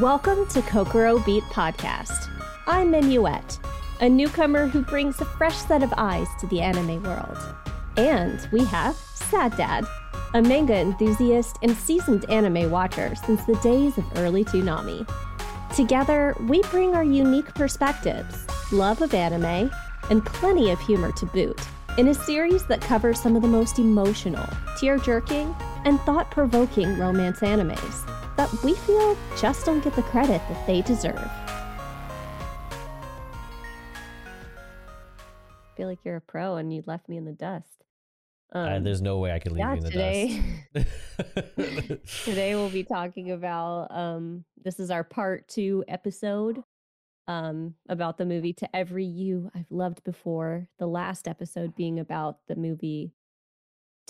Welcome to Kokoro Beat Podcast. I'm Minuet, a newcomer who brings a fresh set of eyes to the anime world. And we have Sad Dad, a manga enthusiast and seasoned anime watcher since the days of early Toonami. Together, we bring our unique perspectives, love of anime, and plenty of humor to boot in a series that covers some of the most emotional, tear jerking, and thought provoking romance animes that we feel just don't get the credit that they deserve. I feel like you're a pro and you left me in the dust. Um, uh, there's no way I could leave yeah, you in the today, dust. today we'll be talking about um, this is our part two episode um, about the movie To Every You I've Loved Before. The last episode being about the movie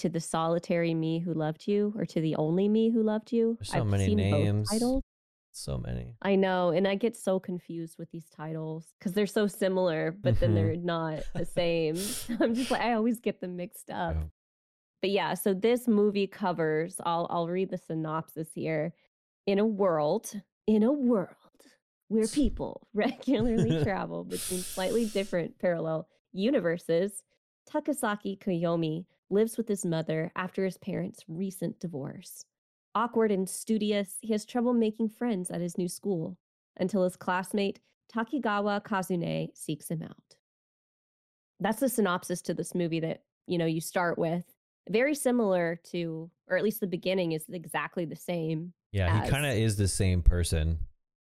To the Solitary Me Who Loved You or To the Only Me Who Loved You. There's so I've many names. titles. So many. I know. And I get so confused with these titles because they're so similar, but mm-hmm. then they're not the same. I'm just like, I always get them mixed up. But yeah, so this movie covers, I'll, I'll read the synopsis here. In a world, in a world where people regularly travel between slightly different parallel universes, Takasaki Koyomi lives with his mother after his parents' recent divorce. Awkward and studious, he has trouble making friends at his new school until his classmate Takigawa Kazune seeks him out. That's the synopsis to this movie that, you know, you start with. Very similar to, or at least the beginning is exactly the same. Yeah, as, he kind of is the same person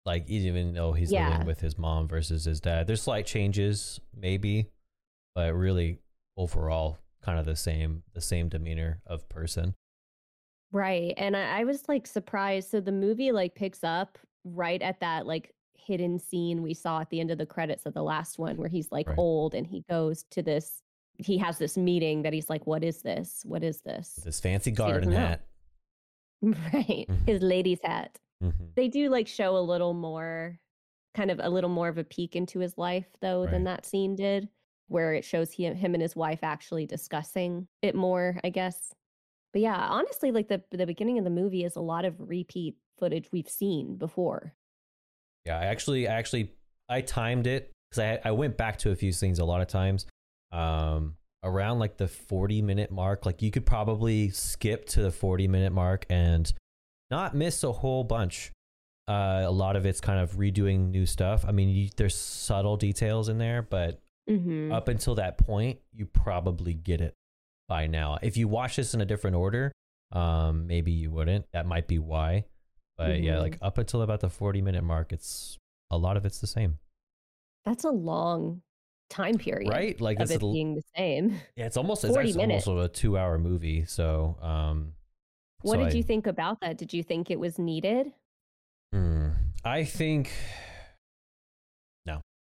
like even though he's yeah. living with his mom versus his dad. There's slight changes, maybe, but really overall kind of the same the same demeanor of person. Right. And I, I was like surprised. So the movie like picks up right at that like hidden scene we saw at the end of the credits of the last one where he's like right. old and he goes to this he has this meeting that he's like, What is this? What is this? This fancy garden hat. Right. Mm-hmm. His lady's hat. Mm-hmm. They do like show a little more, kind of a little more of a peek into his life though right. than that scene did, where it shows him him and his wife actually discussing it more, I guess. But yeah, honestly, like the the beginning of the movie is a lot of repeat footage we've seen before. Yeah, I actually, I actually, I timed it because I I went back to a few scenes a lot of times. Um, around like the 40 minute mark like you could probably skip to the 40 minute mark and not miss a whole bunch. Uh, a lot of it's kind of redoing new stuff. I mean, you, there's subtle details in there, but mm-hmm. up until that point, you probably get it by now. If you watch this in a different order, um, maybe you wouldn't. That might be why. But mm-hmm. yeah, like up until about the 40 minute mark, it's a lot of it's the same. That's a long time period, right? Like of it a, being the same. Yeah, it's almost 40 it's minutes. almost a two hour movie. So, um, what so did I, you think about that? Did you think it was needed? Hmm, I think.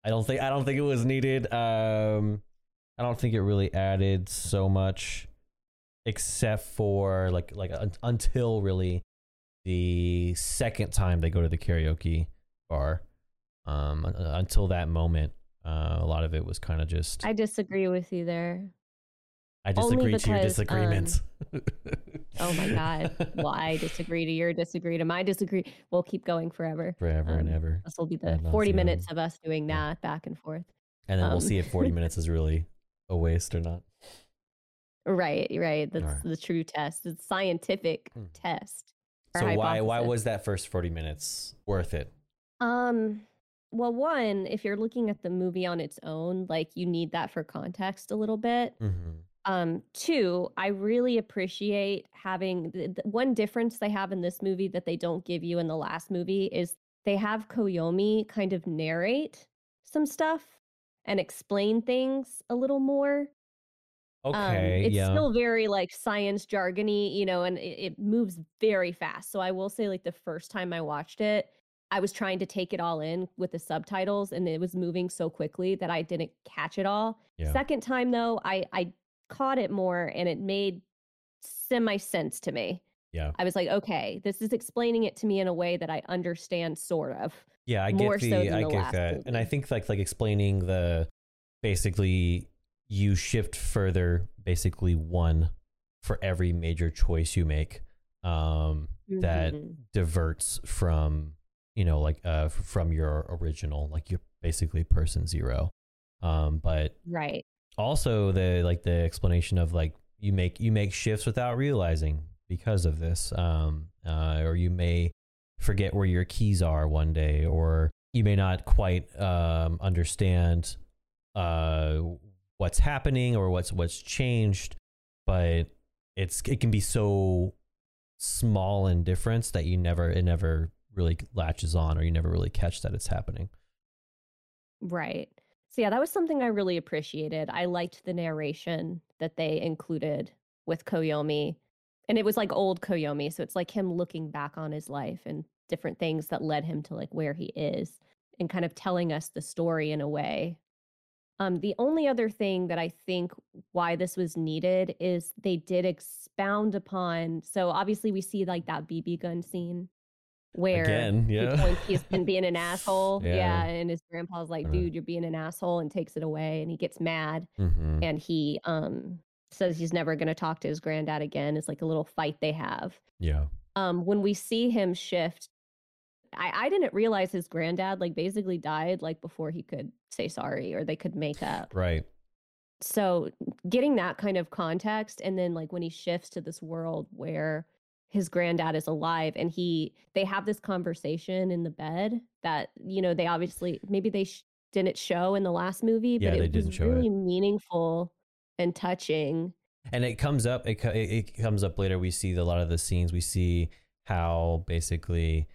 I don't think I don't think it was needed. Um I don't think it really added so much except for like like un- until really the second time they go to the karaoke bar. Um until that moment, uh, a lot of it was kind of just I disagree with you there. I disagree because, to your disagreements. Um, oh my God. Well, I disagree to your disagree to my disagree. We'll keep going forever. Forever um, and ever. This will be the 40 minutes of us doing that yeah. back and forth. And then um, we'll see if 40 minutes is really a waste or not. Right, right. That's right. the true test. It's scientific hmm. test. So why why was that first 40 minutes worth it? Um well, one, if you're looking at the movie on its own, like you need that for context a little bit. Mm-hmm. Um, two, I really appreciate having the, the one difference they have in this movie that they don't give you in the last movie is they have Koyomi kind of narrate some stuff and explain things a little more. Um, okay. Um, it's yeah. still very like science jargony, you know, and it, it moves very fast. So I will say, like, the first time I watched it, I was trying to take it all in with the subtitles and it was moving so quickly that I didn't catch it all. Yeah. Second time though, I I caught it more and it made semi sense to me. Yeah. I was like, okay, this is explaining it to me in a way that I understand sort of. Yeah, I get the, so I the get that. Movie. And I think like like explaining the basically you shift further basically one for every major choice you make um mm-hmm. that diverts from you know, like uh, from your original, like you're basically person zero. Um, but right. Also, the like the explanation of like you make you make shifts without realizing because of this, um, uh, or you may forget where your keys are one day, or you may not quite um, understand uh, what's happening or what's what's changed, but it's it can be so small in difference that you never it never really latches on or you never really catch that it's happening. Right. So yeah, that was something I really appreciated. I liked the narration that they included with Koyomi. And it was like old Koyomi, so it's like him looking back on his life and different things that led him to like where he is and kind of telling us the story in a way. Um, the only other thing that I think why this was needed is they did expound upon. So obviously we see like that BB gun scene where Again, yeah. he he's been being an asshole. Yeah. yeah. And his grandpa's like, dude, you're being an asshole and takes it away. And he gets mad. Mm-hmm. And he um says he's never gonna talk to his granddad again. It's like a little fight they have. Yeah. Um, when we see him shift, I, I didn't realize his granddad like basically died like before he could say sorry or they could make up. Right. So getting that kind of context and then like when he shifts to this world where his granddad is alive and he they have this conversation in the bed that you know they obviously maybe they sh- didn't show in the last movie yeah, but it was didn't show really it. meaningful and touching and it comes up it, it comes up later we see a lot of the scenes we see how basically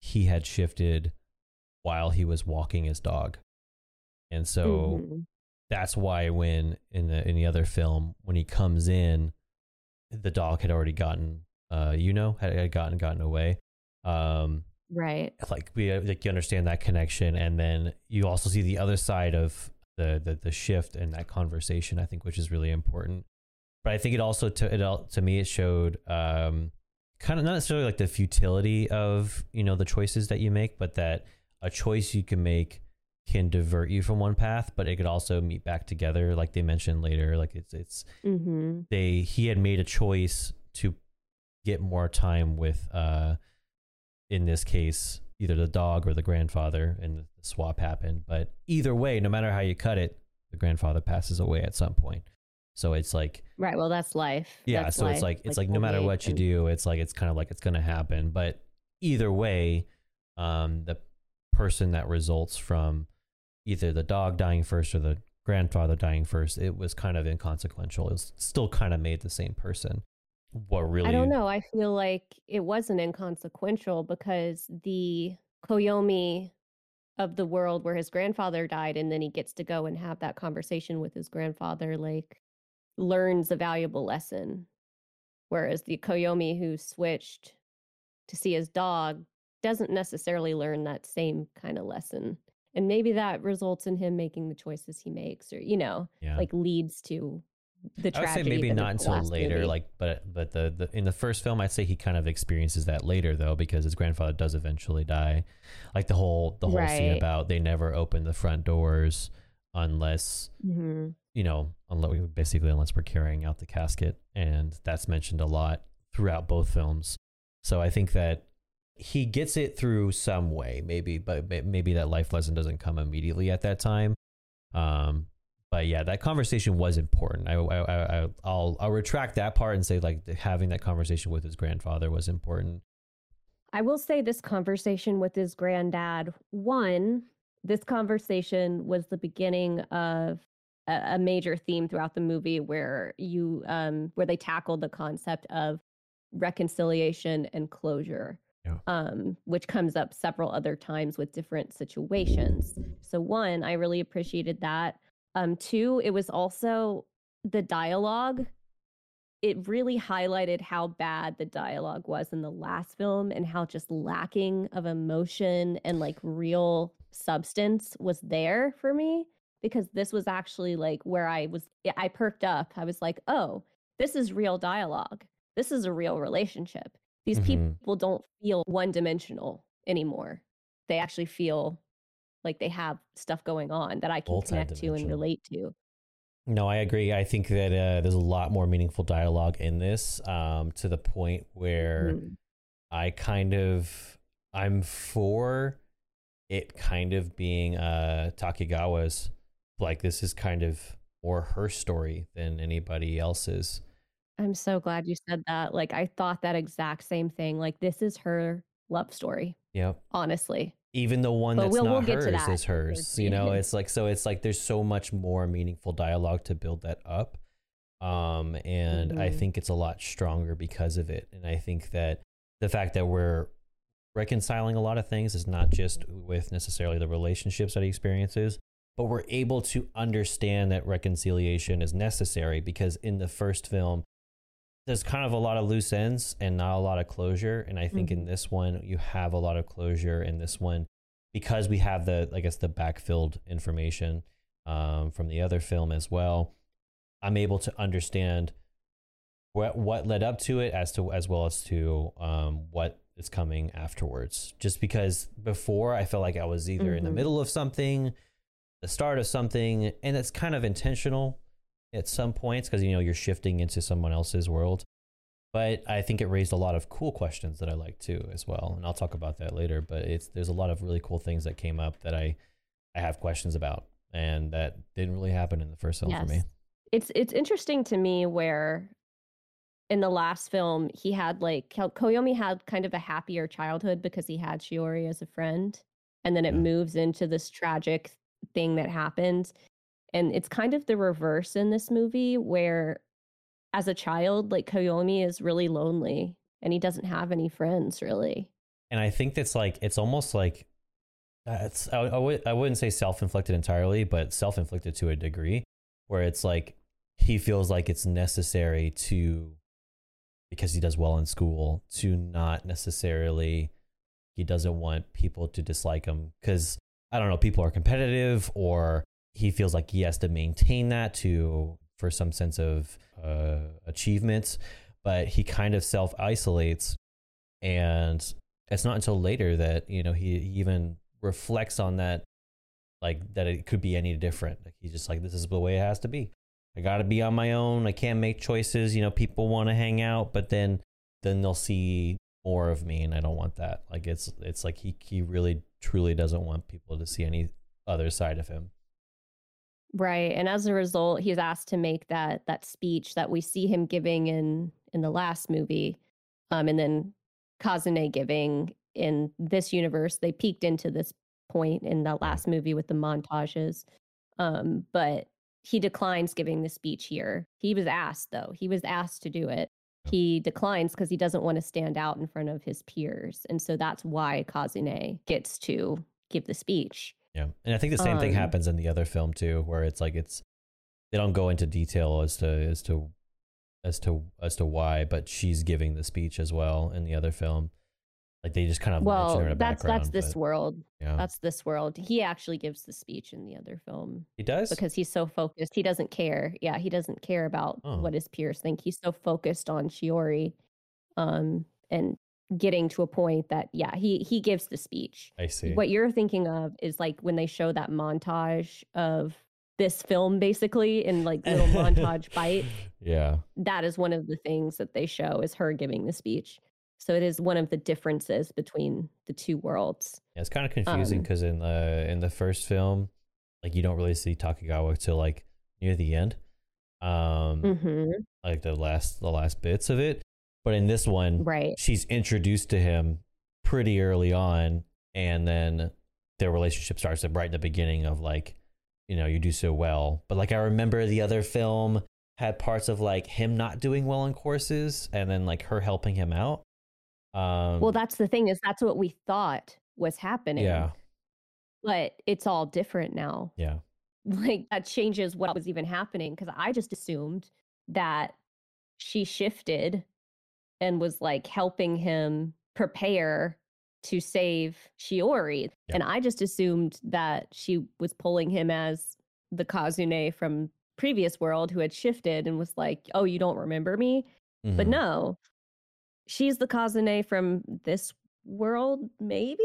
he had shifted while he was walking his dog and so mm-hmm. that's why when in the in the other film when he comes in the dog had already gotten uh, you know, had, had gotten gotten away. Um, right. Like we uh, like you understand that connection, and then you also see the other side of the the, the shift and that conversation. I think, which is really important. But I think it also to it to me it showed um, kind of not necessarily like the futility of you know the choices that you make, but that a choice you can make can divert you from one path, but it could also meet back together, like they mentioned later. Like it's it's mm-hmm. they he had made a choice to get more time with uh in this case either the dog or the grandfather and the swap happened. But either way no matter how you cut it the grandfather passes away at some point. So it's like right well that's life. Yeah that's so life. it's like it's like, like no matter what you do it's like it's kind of like it's going to happen. But either way um the person that results from either the dog dying first or the grandfather dying first it was kind of inconsequential. It was still kind of made the same person what really I don't know. I feel like it wasn't inconsequential because the Koyomi of the world where his grandfather died and then he gets to go and have that conversation with his grandfather like learns a valuable lesson whereas the Koyomi who switched to see his dog doesn't necessarily learn that same kind of lesson and maybe that results in him making the choices he makes or you know yeah. like leads to the tragedy. I would say maybe not until later, movie. like but but the, the in the first film, I'd say he kind of experiences that later though, because his grandfather does eventually die. Like the whole the whole right. scene about they never open the front doors unless mm-hmm. you know unless basically unless we're carrying out the casket, and that's mentioned a lot throughout both films. So I think that he gets it through some way, maybe, but maybe that life lesson doesn't come immediately at that time. Um, but yeah, that conversation was important. I, I, I, I'll, I'll retract that part and say like having that conversation with his grandfather was important. I will say this conversation with his granddad. One, this conversation was the beginning of a, a major theme throughout the movie where you, um, where they tackled the concept of reconciliation and closure. Yeah. Um, which comes up several other times with different situations. So, one, I really appreciated that. Um, two, it was also the dialogue. It really highlighted how bad the dialogue was in the last film and how just lacking of emotion and like real substance was there for me because this was actually like where I was I perked up. I was like, "Oh, this is real dialogue. This is a real relationship. These mm-hmm. people don't feel one-dimensional anymore. They actually feel like they have stuff going on that I can connect to and relate to. No, I agree. I think that uh, there's a lot more meaningful dialogue in this um, to the point where mm-hmm. I kind of I'm for it kind of being uh Takigawa's like this is kind of more her story than anybody else's. I'm so glad you said that. Like I thought that exact same thing. Like this is her love story. Yep. Honestly. Even the one that's we'll, not we'll hers is hers. You know, it's like so it's like there's so much more meaningful dialogue to build that up. Um and mm-hmm. I think it's a lot stronger because of it. And I think that the fact that we're reconciling a lot of things is not just with necessarily the relationships that he experiences, but we're able to understand that reconciliation is necessary because in the first film, there's kind of a lot of loose ends and not a lot of closure. And I think mm-hmm. in this one, you have a lot of closure in this one because we have the, I guess, the backfilled information um, from the other film as well. I'm able to understand what what led up to it as to as well as to um, what is coming afterwards. Just because before I felt like I was either mm-hmm. in the mm-hmm. middle of something, the start of something, and it's kind of intentional at some points because you know you're shifting into someone else's world. But I think it raised a lot of cool questions that I like too as well, and I'll talk about that later. But it's there's a lot of really cool things that came up that I I have questions about, and that didn't really happen in the first film yes. for me. It's it's interesting to me where in the last film he had like Koyomi had kind of a happier childhood because he had Shiori as a friend, and then it yeah. moves into this tragic thing that happened and it's kind of the reverse in this movie where as a child, like Koyomi is really lonely and he doesn't have any friends really. And I think that's like it's almost like it's I, I, would, I wouldn't say self-inflicted entirely, but self-inflicted to a degree where it's like he feels like it's necessary to because he does well in school to not necessarily he doesn't want people to dislike him because I don't know people are competitive or he feels like he has to maintain that to for some sense of uh, achievements, but he kind of self isolates, and it's not until later that you know he, he even reflects on that, like that it could be any different. Like he's just like this is the way it has to be. I got to be on my own. I can't make choices. You know, people want to hang out, but then then they'll see more of me, and I don't want that. Like it's it's like he he really truly doesn't want people to see any other side of him. Right. And as a result, he's asked to make that that speech that we see him giving in in the last movie. Um, and then Kazune giving in this universe. They peeked into this point in the last movie with the montages. Um, but he declines giving the speech here. He was asked though. He was asked to do it. He declines because he doesn't want to stand out in front of his peers. And so that's why Kazune gets to give the speech. Yeah, and I think the same um, thing happens in the other film too, where it's like it's they don't go into detail as to as to as to as to why, but she's giving the speech as well in the other film. Like they just kind of well, that's that's this but, world. Yeah, that's this world. He actually gives the speech in the other film. He does because he's so focused. He doesn't care. Yeah, he doesn't care about oh. what his peers think. He's so focused on Shiori, um, and getting to a point that yeah he he gives the speech. I see. What you're thinking of is like when they show that montage of this film basically in like little montage bite. Yeah. That is one of the things that they show is her giving the speech. So it is one of the differences between the two worlds. Yeah, it's kind of confusing because um, in the in the first film like you don't really see Takigawa till like near the end. Um mm-hmm. like the last the last bits of it but in this one, right. she's introduced to him pretty early on, and then their relationship starts right in the beginning of like, you know, you do so well. But like I remember the other film had parts of like him not doing well in courses and then like her helping him out. Um, well, that's the thing is that's what we thought was happening. Yeah. But it's all different now. Yeah. Like that changes what was even happening because I just assumed that she shifted and was like helping him prepare to save Shiori. And I just assumed that she was pulling him as the Kazune from previous world who had shifted and was like, "Oh, you don't remember me?" Mm-hmm. But no. She's the Kazune from this world maybe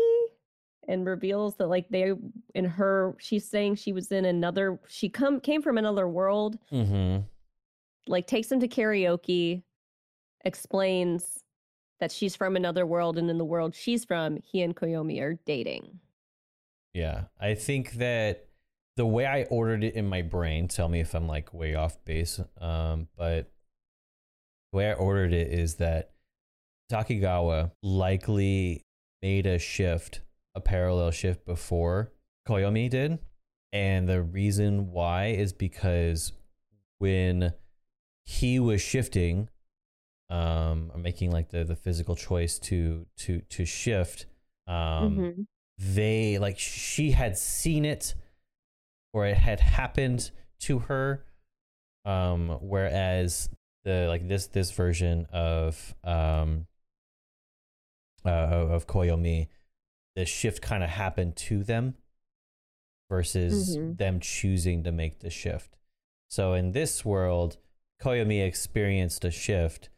and reveals that like they in her she's saying she was in another she come came from another world. hmm Like takes him to karaoke explains that she's from another world and in the world she's from, he and Koyomi are dating. Yeah. I think that the way I ordered it in my brain, tell me if I'm like way off base. Um, but the way I ordered it is that Takigawa likely made a shift, a parallel shift before Koyomi did. And the reason why is because when he was shifting, um, or making like the, the physical choice to to to shift, um, mm-hmm. they like she had seen it or it had happened to her. Um, whereas the like this this version of um uh, of Koyomi, the shift kind of happened to them versus mm-hmm. them choosing to make the shift. So in this world, Koyomi experienced a shift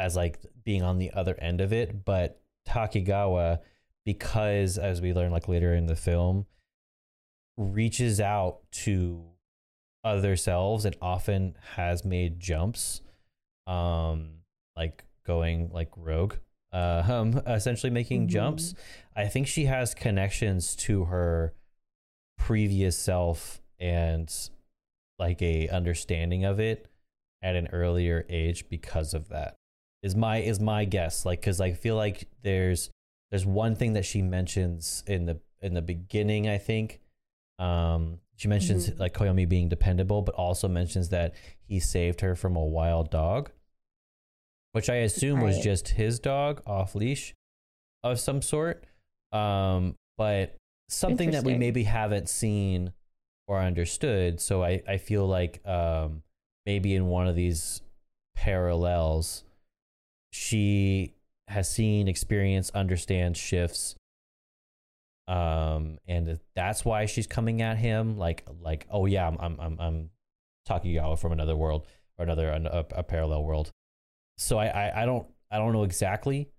as like being on the other end of it, but Takigawa, because as we learn like later in the film, reaches out to other selves and often has made jumps, um, like going like rogue, uh, um, essentially making mm-hmm. jumps. I think she has connections to her previous self and like a understanding of it at an earlier age because of that is my is my guess like because i feel like there's there's one thing that she mentions in the in the beginning i think um she mentions mm-hmm. like koyomi being dependable but also mentions that he saved her from a wild dog which i assume right. was just his dog off leash of some sort um but something that we maybe haven't seen or understood. So I, I feel like um, maybe in one of these parallels, she has seen, experienced, understands shifts. Um, and that's why she's coming at him like, like, oh yeah, I'm, I'm, I'm, I'm Takigawa from another world or another, a, a parallel world. So I, I, I don't, I don't know exactly,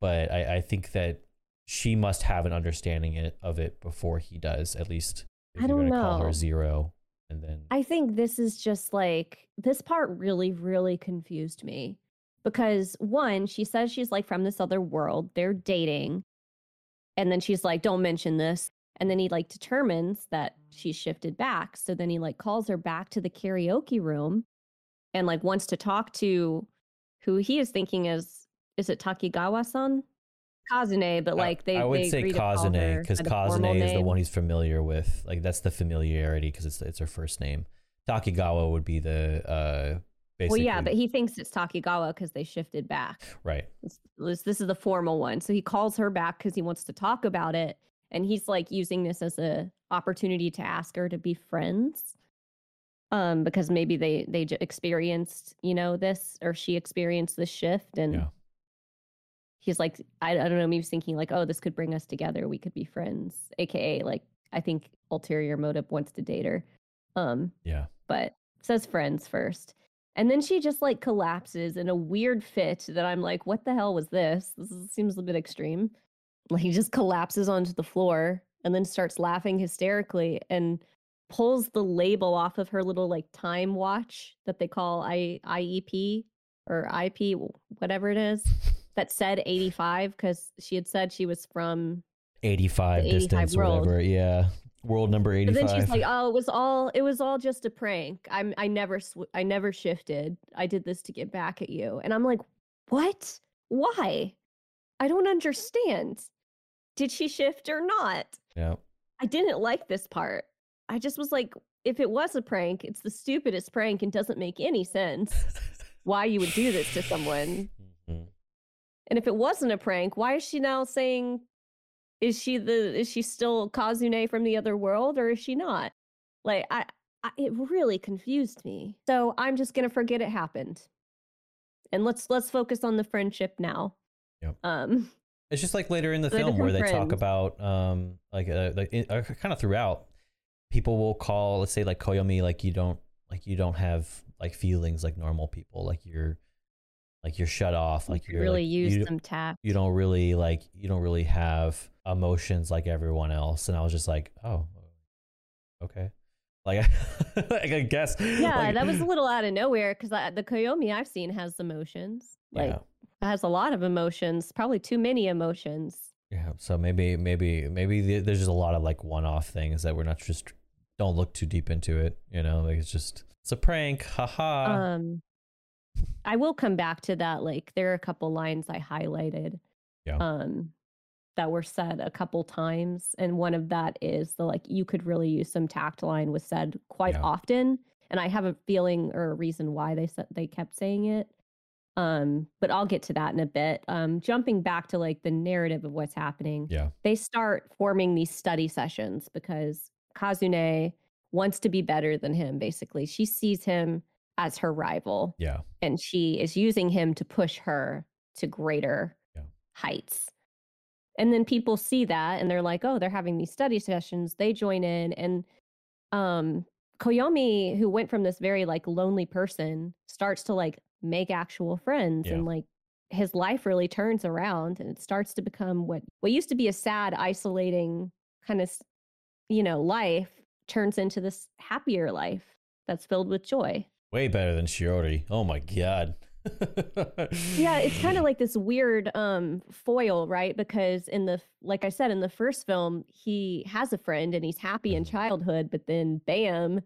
but I, I think that she must have an understanding of it before he does. At least I don't know. Call her zero, and then I think this is just like this part really, really confused me because one, she says she's like from this other world. They're dating, and then she's like, "Don't mention this." And then he like determines that she's shifted back. So then he like calls her back to the karaoke room and like wants to talk to who he is thinking is is it Takigawa-san? Kazune, but like they. I would they say Kazune because Kazune is the one he's familiar with. Like that's the familiarity because it's it's her first name. Takigawa would be the. uh Well, yeah, but he thinks it's Takigawa because they shifted back. Right. This, this is the formal one, so he calls her back because he wants to talk about it, and he's like using this as a opportunity to ask her to be friends um because maybe they they experienced you know this or she experienced this shift and yeah he's like, I, I don't know, maybe thinking like, oh, this could bring us together. We could be friends. AKA, like, I think ulterior motive wants to date her. Um, yeah. But says friends first. And then she just like collapses in a weird fit that I'm like, what the hell was this? This is, seems a bit extreme. Like he just collapses onto the floor and then starts laughing hysterically and pulls the label off of her little like time watch that they call I IEP or IP, whatever it is that said 85 because she had said she was from 85 distance or whatever. Yeah. World number 85. But then she's like, "Oh, it was all it was all just a prank. I'm I never sw- I never shifted. I did this to get back at you." And I'm like, "What? Why? I don't understand. Did she shift or not?" Yeah. I didn't like this part. I just was like, if it was a prank, it's the stupidest prank and doesn't make any sense why you would do this to someone. Mm-hmm. And if it wasn't a prank, why is she now saying is she the is she still Kazune from the other world or is she not? Like I, I it really confused me. So I'm just going to forget it happened. And let's let's focus on the friendship now. Yep. Um it's just like later in the film where they friends. talk about um like uh, like uh, kind of throughout people will call let's say like Koyomi like you don't like you don't have like feelings like normal people like you're like you're shut off like you really like, use you, some tact you don't really like you don't really have emotions like everyone else and i was just like oh okay like i guess yeah like, that was a little out of nowhere because the koyomi i've seen has emotions like yeah. Has a lot of emotions, probably too many emotions. Yeah. So maybe maybe maybe there's just a lot of like one-off things that we're not just don't look too deep into it. You know, like it's just it's a prank. Haha. Um, I will come back to that. Like there are a couple lines I highlighted. Yeah. Um, that were said a couple times, and one of that is the like you could really use some tact line was said quite Yeah. often, and I have a feeling or a reason why they said they kept saying it. Um, but I'll get to that in a bit. Um, jumping back to like the narrative of what's happening. Yeah. They start forming these study sessions because Kazune wants to be better than him, basically. She sees him as her rival Yeah. and she is using him to push her to greater Yeah. heights. And then people see that and they're like, oh, they're having these study sessions. They join in. And um Koyomi, who went from this very like lonely person, starts to like make actual friends Yeah. and like his life really turns around and it starts to become what what used to be a sad, isolating kind of you know, life turns into this happier life that's filled with joy. Way better than Shiori. Oh my god. yeah it's kind of like this weird um foil right because in the like i said in the first film he has a friend and he's happy in Mhm. childhood but then bam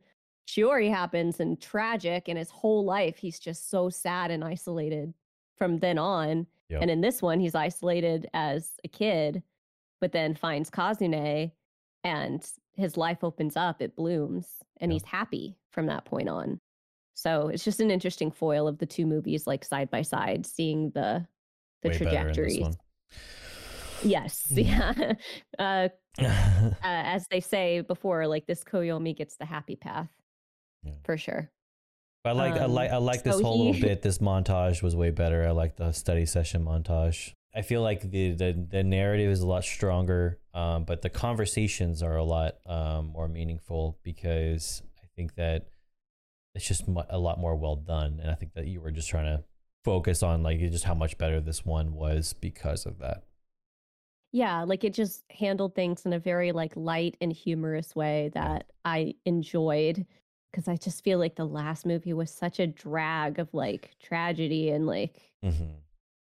shiori happens and tragic and his whole life he's just so sad and isolated from then on Yep. and in this one he's isolated as a kid but then finds kazune and his life opens up it blooms and Yeah. he's happy from that point on so it's just an interesting foil of the two movies, like side by side, seeing the the Way better in this trajectories. Yes, yeah. Uh, uh, as they say before, like this Koyomi gets the happy path, Yeah. for sure. I like I Um, like I like this so whole he- little bit. This montage was way better. I like the study session montage. I feel like the the, the narrative is a lot stronger, um, but the conversations are a lot um, more meaningful because I think that it's just mu- a lot more well done, and I think that you were just trying to focus on like just how much better this one was because of that. Yeah, like it just handled things in a very like light and humorous way that I enjoyed because I just feel like the last movie was such a drag of like tragedy and like Mm-hmm.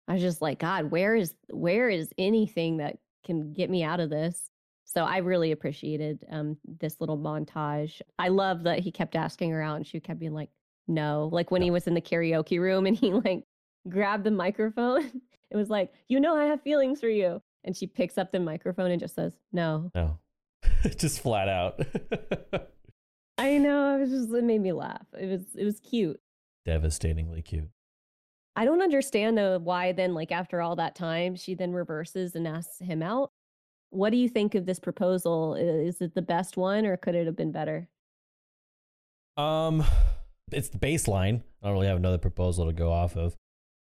I was just like, God, where is where is anything that can get me out of this? So I really appreciated um this little montage. I love that he kept asking her out and she kept being like, no. Like when he was in the karaoke room and he like grabbed the microphone, it was like, you know I have feelings for you. And she picks up the microphone and just says, No. No, just flat out. I know, it was just it made me laugh. It was it was cute. Devastatingly cute. I don't understand though why then like after all that time she then reverses and asks him out. What do you think of this proposal? Is it the best one or could it have been better? Um, it's the baseline. I don't really have another proposal to go off of.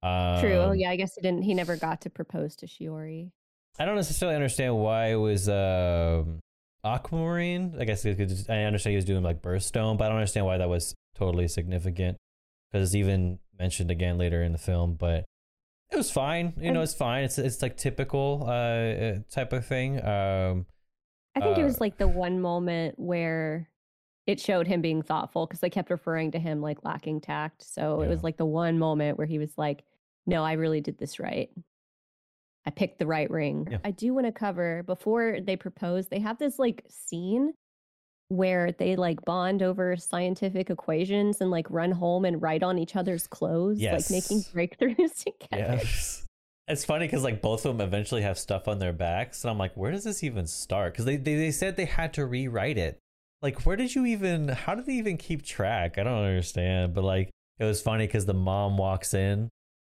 Um, True. Oh yeah, I guess he didn't he never got to propose to Shiori. I don't necessarily understand why it was um, aquamarine. I guess just, I understand he was doing like birthstone, but I don't understand why that was totally significant because it's even mentioned again later in the film. But it was fine. You know, it's fine. It's it's like typical uh, uh type of thing. Um, I think it Uh, was like the one moment where it showed him being thoughtful because they kept referring to him like lacking tact. So it was like the one moment where he was like, No, I really did this right. I picked the right ring. Yeah. I do want to cover before they propose, they have this like scene where they like bond over scientific equations and like run home and write on each other's clothes, like making breakthroughs together. Yes. It's funny because like both of them eventually have stuff on their backs, and I'm like, where does this even start? Because they, they they said they had to rewrite it. Like, where did you even? How did they even keep track? I don't understand. But like, it was funny because the mom walks in,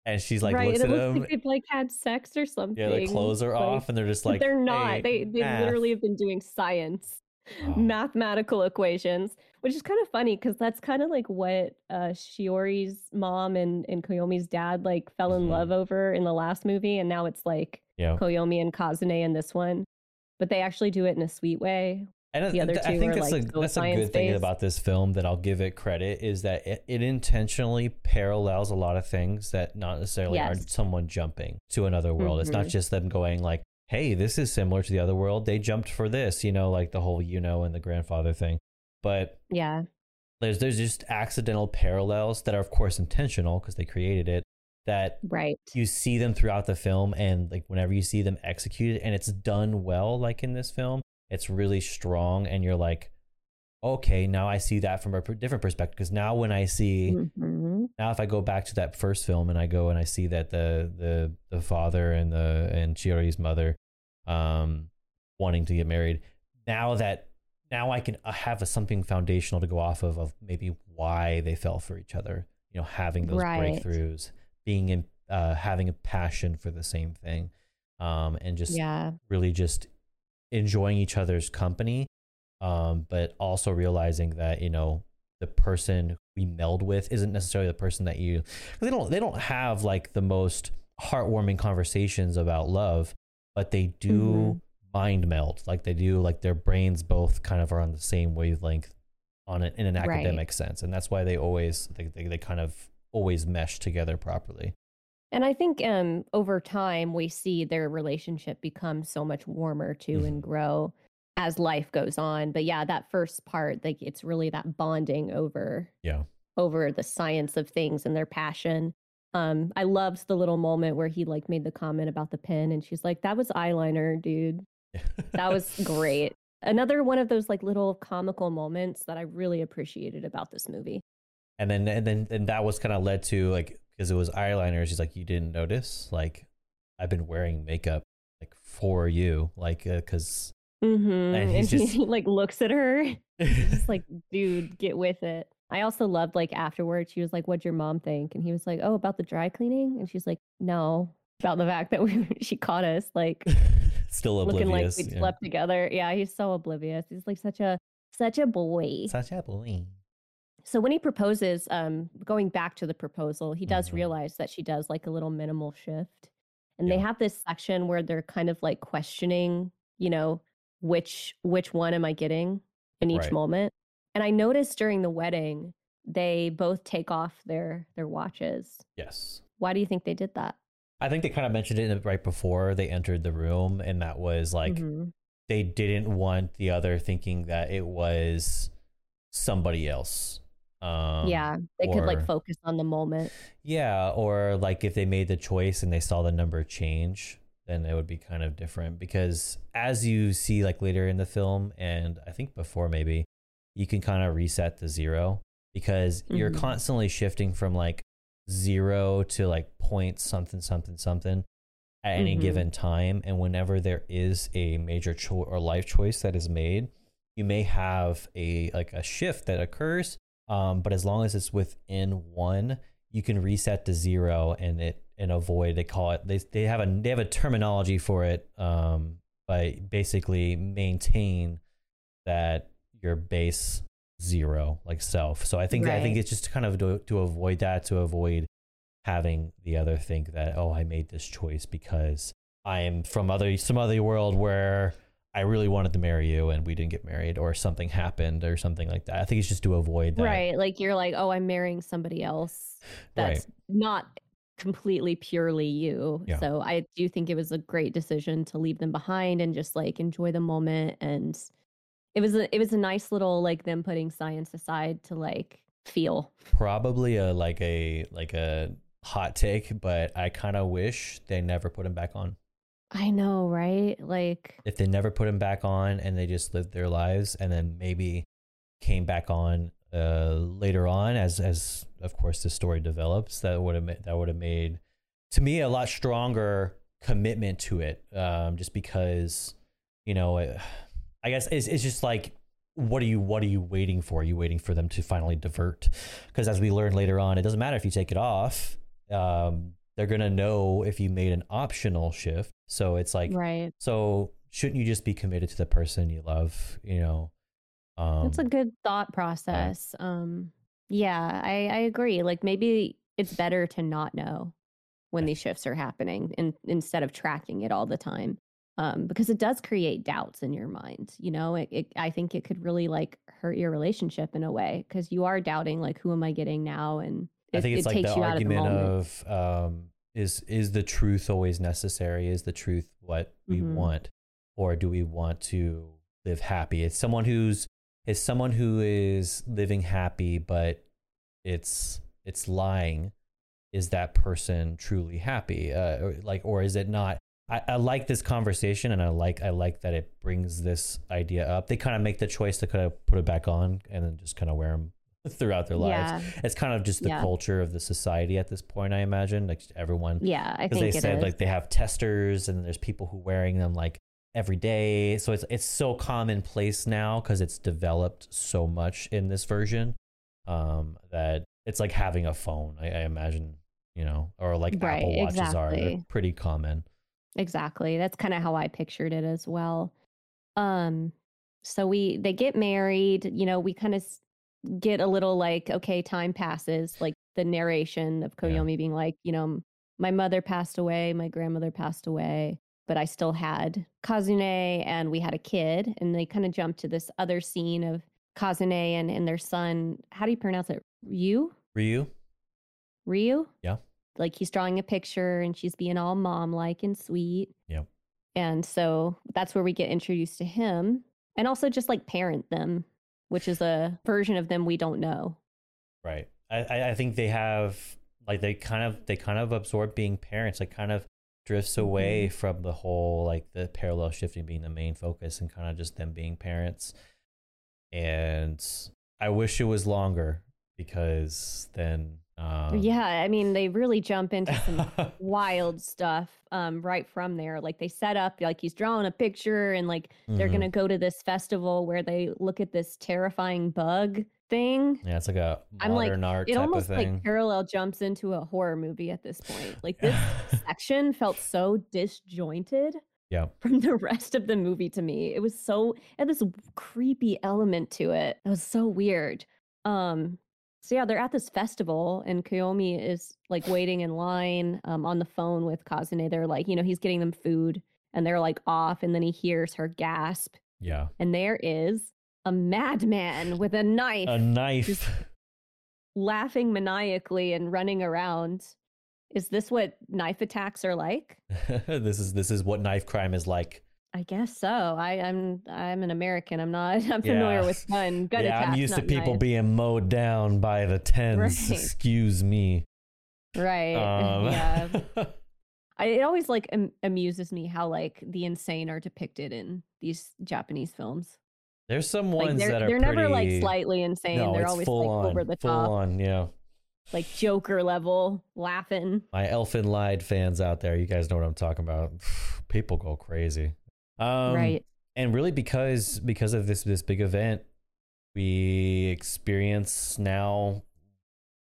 and she's like right. looks it looks them. like they've like had sex or something. yeah, their clothes are like- off, and they're just like they're not. "Hey, they they math." literally have been doing science, Oh. mathematical equations, which is kind of funny because that's kind of like what uh, Shiori's mom and and Koyomi's dad like fell in Mhm. love over in the last movie, and now it's like Yeah, Koyomi and Kazune in this one. But they actually do it in a sweet way. and the other I two think are, that's like, a that's a good thing about this film that I'll give it credit is that it, it intentionally parallels a lot of things that not necessarily are Yes. someone jumping to another world. It's not Mhm. just them going like, "Hey, this is similar to the other world. They jumped for this," you know, like the whole you know and the grandfather thing. But Yeah, there's there's just accidental parallels that are of course intentional because they created it that right you see them throughout the film and like whenever you see them executed and it's done well like in this film it's really strong and you're like okay now i see that from a different perspective because now when i see mm-hmm. Now if i go back to that first film and i go and i see that the the the father and the and Shiori's mother um wanting to get married now that now i can have a, something foundational to go off of of maybe why they fell for each other you know having those right. breakthroughs being in uh, having a passion for the same thing um and just yeah really just enjoying each other's company um, but also realizing that you know the person we meld with isn't necessarily the person that you they don't they don't have like the most heartwarming conversations about love but they do mm-hmm. mind meld like they do like their brains both kind of are on the same wavelength on it in an academic right. sense and that's why they always they, they, they kind of always mesh together properly and I think um, over time, we see their relationship become so much warmer too mm-hmm. and grow as life goes on. But yeah, that first part, like it's really that bonding over yeah over the science of things and their passion. Um, I loved the little moment where he like made the comment about the pen, and she's like, "That was eyeliner, dude. that was great." Another one of those like little comical moments that I really appreciated about this movie. And then and then and that was kind of led to like because it was eyeliner. She's like, "You didn't notice? Like, I've been wearing makeup like for you, like because." Uh, Mm-hmm. And, and just... he like looks at her. He's like, dude, get with it. I also loved like afterwards, she was like, What'd your mom think? And he was like, Oh, about the dry cleaning? And she's like, No, about the fact that we, she caught us like still oblivious. Looking like we yeah. slept together. Yeah, he's so oblivious. He's like such a such a boy. Such a boy. So when he proposes, um, going back to the proposal, he does mm-hmm. realize that she does like a little minimal shift. And yeah. they have this section where they're kind of like questioning, you know, which which one am I getting in each right. moment. And I noticed during the wedding they both take off their their watches. Yes. Why do you think they did that? I think they kind of mentioned it right before they entered the room, and that was like mm-hmm. they didn't want the other thinking that it was somebody else. Um, yeah, they or, could like focus on the moment. Yeah, or like if they made the choice and they saw the number change, then it would be kind of different because as you see like later in the film and I think before maybe you can kind of reset to zero because mm-hmm. you're constantly shifting from like zero to like point something something something at any mm-hmm. given time and whenever there is a major choice or life choice that is made you may have a like a shift that occurs um, but as long as it's within one you can reset to zero and it and avoid they call it they, they have a they have a terminology for it um but basically maintain that your base zero like self so i think right. i think it's just kind of to, to avoid that to avoid having the other think that oh i made this choice because i am from other some other world where I really wanted to marry you and we didn't get married or something happened or something like that. I think it's just to avoid that. Right. Like you're like, oh, I'm marrying somebody else that's right. not completely purely you. Yeah. So I do think it was a great decision to leave them behind and just like enjoy the moment and it was a it was a nice little like them putting science aside to like feel. Probably a like a like a hot take, but I kind of wish they never put him back on. I know, right? Like if they never put him back on and they just lived their lives and then maybe came back on uh, later on as as of course the story develops that would have that would have made to me a lot stronger commitment to it um, just because you know it, i guess it's, it's just like what are you what are you waiting for? Are you waiting for them to finally divert? Because as we learn later on it doesn't matter if you take it off um, they're gonna know if you made an optional shift. So it's like right. so shouldn't you just be committed to the person you love you know um, That's a good thought process. Um, yeah, I, I agree. Like maybe it's better to not know when these shifts are happening and instead of tracking it all the time. Um, because it does create doubts in your mind. You know, it, it, I think it could really like hurt your relationship in a way because you are doubting like, who am I getting now? And it, I think it's like the argument of, of um, is is the truth always necessary? Is the truth what we mm-hmm. want, or do we want to live happy? It's someone who's is someone who is living happy, but it's it's lying. is that person truly happy? Uh, or like, or is it not? I, I like this conversation, and I like I like that it brings this idea up. They kind of make the choice to kind of put it back on and then just kind of wear them throughout their lives. Yeah. It's kind of just the Yeah. culture of the society at this point. I imagine like everyone Yeah, because they said is. like they have testers and there's people who wearing them like every day so it's it's so commonplace now because it's developed so much in this version um that it's like having a phone i, I imagine you know or like Right, apple watches are they're pretty common Exactly. That's kind of how I pictured it as well. Um so we they get married, you know, we kind of get a little like okay, time passes, like the narration of Yeah. Koyomi being like, you know, my mother passed away, my grandmother passed away, but I still had Kazune and we had a kid and they kind of jump to this other scene of Kazune and and their son, how do you pronounce it? Ryu? ryu Ryu? Yeah. Like he's drawing a picture and she's being all mom like and sweet. Yep. And so that's where we get introduced to him and also just like parent them, which is a version of them we don't know. right I, I i think they have like they kind of they kind of absorb being parents like kind of drifts away Mm-hmm. from the whole like the parallel shifting being the main focus and kind of just them being parents and i wish it was longer because then um yeah. I mean, they really jump into some wild stuff um, right from there. Like they set up, like he's drawing a picture and like they're Mhm. going to go to this festival where they look at this terrifying bug thing. yeah it's like a I'm like, modern art it type almost of thing like parallel jumps into a horror movie at this point. Like this section felt so disjointed yeah from the rest of the movie to me. It was so it had this creepy element to it. It was so weird. Um so yeah, they're at this festival and Koyomi is like waiting in line um, on the phone with Kazune. They're like, you know, he's getting them food and they're like off and then he hears her gasp yeah and there is a madman with a knife a knife laughing maniacally and running around. Is this what knife attacks are like? this is this is what knife crime is like I guess so. I, I'm I'm an American. I'm not. I'm familiar Yeah. with gun gun yeah attacks. i'm used to people being mowed down by the tens Right. excuse me right. um, yeah. I, it always like am- amuses me how like the insane are depicted in these Japanese films. There's some Like ones they're that are they're never like slightly insane. no, they're always full like on, over the full top, on, yeah. like Joker level laughing. My Elfen Lied fans out there, you guys know what I'm talking about. People go crazy. Um, right. and really because because of this this big event we experience now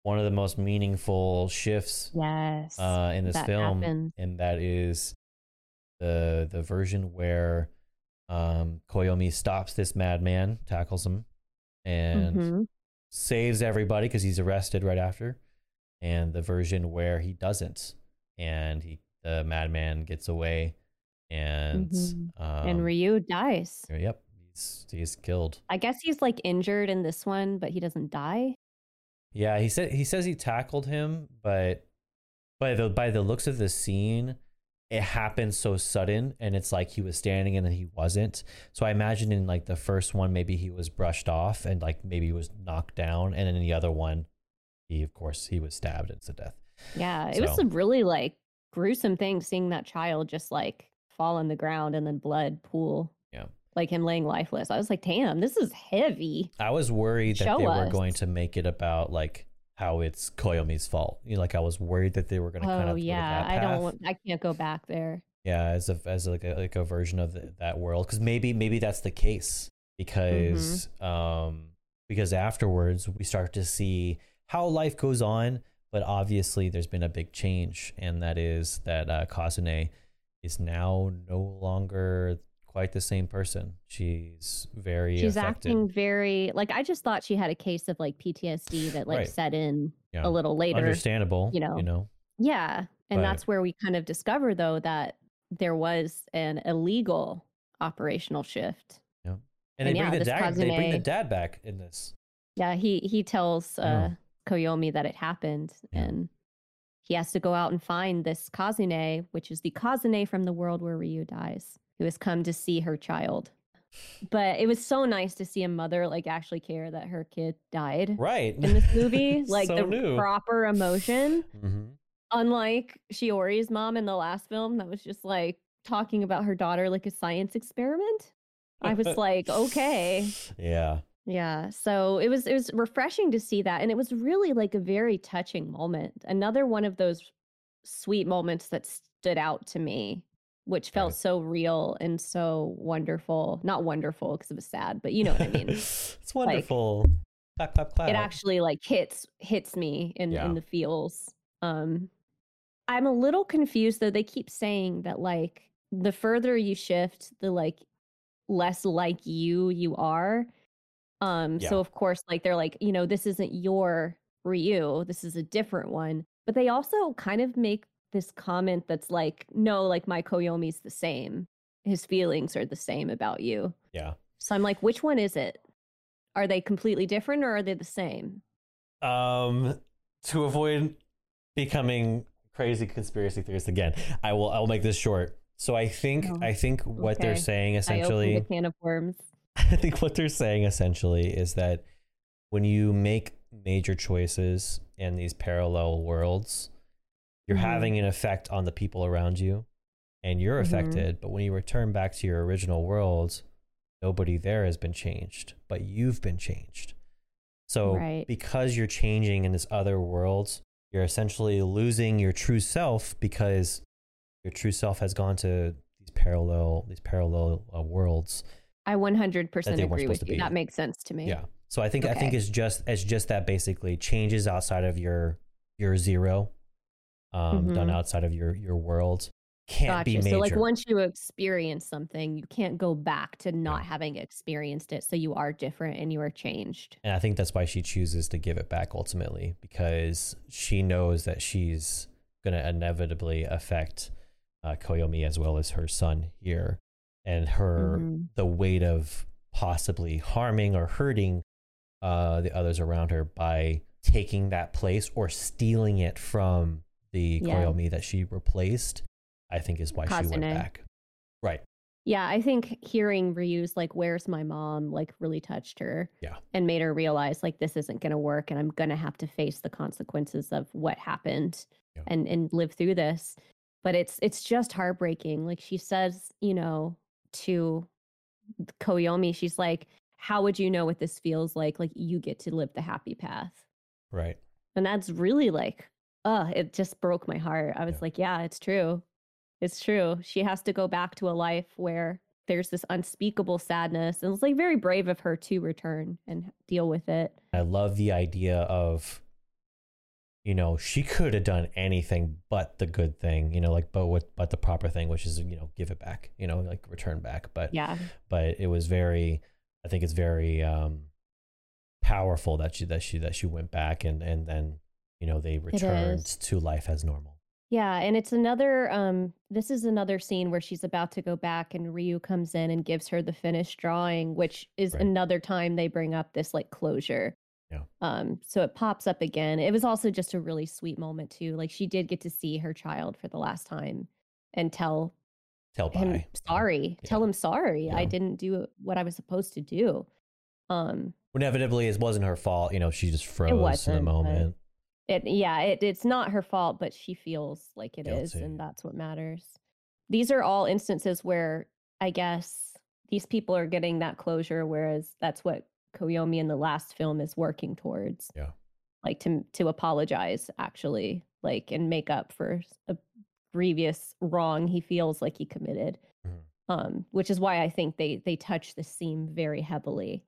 one of the most meaningful shifts Yes. uh, in this film happened. and that is the the version where um, Koyomi stops this madman tackles him and Mhm. saves everybody because he's arrested right after and the version where he doesn't and he the madman gets away and Mhm. um, and Ryu dies. Yep, he's he's killed. I guess he's like injured in this one, but he doesn't die. Yeah, he said he says he tackled him, but by the by the looks of the scene, it happened so sudden, and it's like he was standing and then he wasn't. So I imagine in like the first one, maybe he was brushed off and like maybe he was knocked down, and then in the other one, he of course he was stabbed to death. Yeah, it was a really like gruesome thing seeing that child just like fall on the ground and then blood pool. Yeah. Like him laying lifeless. I was like, damn, this is heavy. I was worried that Show they were going to make it about like how it's Koyomi's fault. You know, like I was worried that they were going to kind Oh of go to yeah, I don't want I can't go back there. yeah as a as like a like a version of the, that world because maybe maybe that's the case because um because afterwards we start to see how life goes on but obviously there's been a big change and that is that uh, Kazune is now no longer quite the same person she's very She's affected acting very like I just thought she had a case of like PTSD that like Right. set in yeah. a little later. understandable you know. you know Yeah. And But- that's where we kind of discover though that there was an illegal operational shift. and, And they yeah, bring the dad they bring the dad back in this Yeah, he he tells uh Koyomi that it happened. Yeah. and he has to go out and find this Kazune, which is the Kazune from the world where Ryu dies, who has come to see her child. but it was so nice to see a mother like actually care that her kid died right. in this movie like So the new. proper emotion. Hmm unlike shiori's mom in the last film that was just like talking about her daughter like a science experiment i was like okay. Yeah. Yeah so it was it was refreshing to see that and it was really like a very touching moment. Another one of those sweet moments that stood out to me which felt Right. so real and so wonderful. Not wonderful because it was sad but you know what i mean. It's wonderful. Clap clap clap. it actually like hits hits me in Yeah. in the feels um i'm a little confused though. They keep saying that like the further you shift the like less like you you are. Um Yeah. so of course like they're like you know this isn't your ryu. This is a different one. But they also kind of make this comment that's like no like my koyomi's the same. His feelings are the same about you. Yeah. So i'm like which one is it? Are they completely different or are they the same? Um to avoid becoming crazy conspiracy theorists again i will i'll make this short. So i think Oh, i think what they're saying essentially a can of worms. I think what they're saying essentially is that when you make major choices in these parallel worlds, you're Mhm. having an effect on the people around you and you're Mhm. affected. But when you return back to your original world, nobody there has been changed, but you've been changed. So Right. because you're changing in this other world, you're essentially losing your true self because your true self has gone to these parallel these parallel uh, worlds I 100% agree with you. That makes sense to me. Yeah. So I think I think it's just it's just that basically changes outside of your your zero, um, done Mhm. outside of your your world can't be major. So, like, once you experience something, you can't go back to not having experienced it. So, you are different and you are changed. and I think that's why she chooses to give it back ultimately because she knows that she's going to inevitably affect uh, Koyomi as well as her son here, and her Mhm. the weight of possibly harming or hurting uh, the others around her by taking that place or stealing it from the Yeah. Koyomi that she replaced, I think is why she went back. Right. Yeah, I think hearing Ryu's like, "Where's my mom?" like really touched her. Yeah. and made her realize like this isn't going to work, and I'm going to have to face the consequences of what happened, Yeah. and and live through this. But it's it's just heartbreaking. Like she says, you know, to Koyomi, she's like, "How would you know what this feels like? Like you get to live the happy path." Right. And that's really like, uh, it just broke my heart. I was Yeah. like, yeah, it's true. It's true. She has to go back to a life where there's this unspeakable sadness. And it's like very brave of her to return and deal with it. I love the idea of, you know, she could have done anything but the good thing, you know, like but what but the proper thing, which is you know give it back, you know, like return back. But Yeah. but it was very, I think it's very um, powerful that she that she that she went back and and then you know they returned to life as normal. Yeah. And it's another, um, this is another scene where she's about to go back and Ryu comes in and gives her the finished drawing, which is Right. another time they bring up this like closure. Yeah. Um, so it pops up again. It was also just a really sweet moment too. Like she did get to see her child for the last time and tell Tell him bye. sorry. Tell him sorry. I didn't do what I was supposed to do. Um, Inevitably, it wasn't her fault. You know, she just froze in the moment. It yeah, it, it's not her fault, but she feels like it is, Guilty. and that's what matters. These are all instances where I guess these people are getting that closure, whereas that's what Koyomi in the last film is working towards. Yeah. Like to to apologize, actually, like and make up for a grievous wrong he feels like he committed. Mhm. Um, which is why I think they they touch the seam very heavily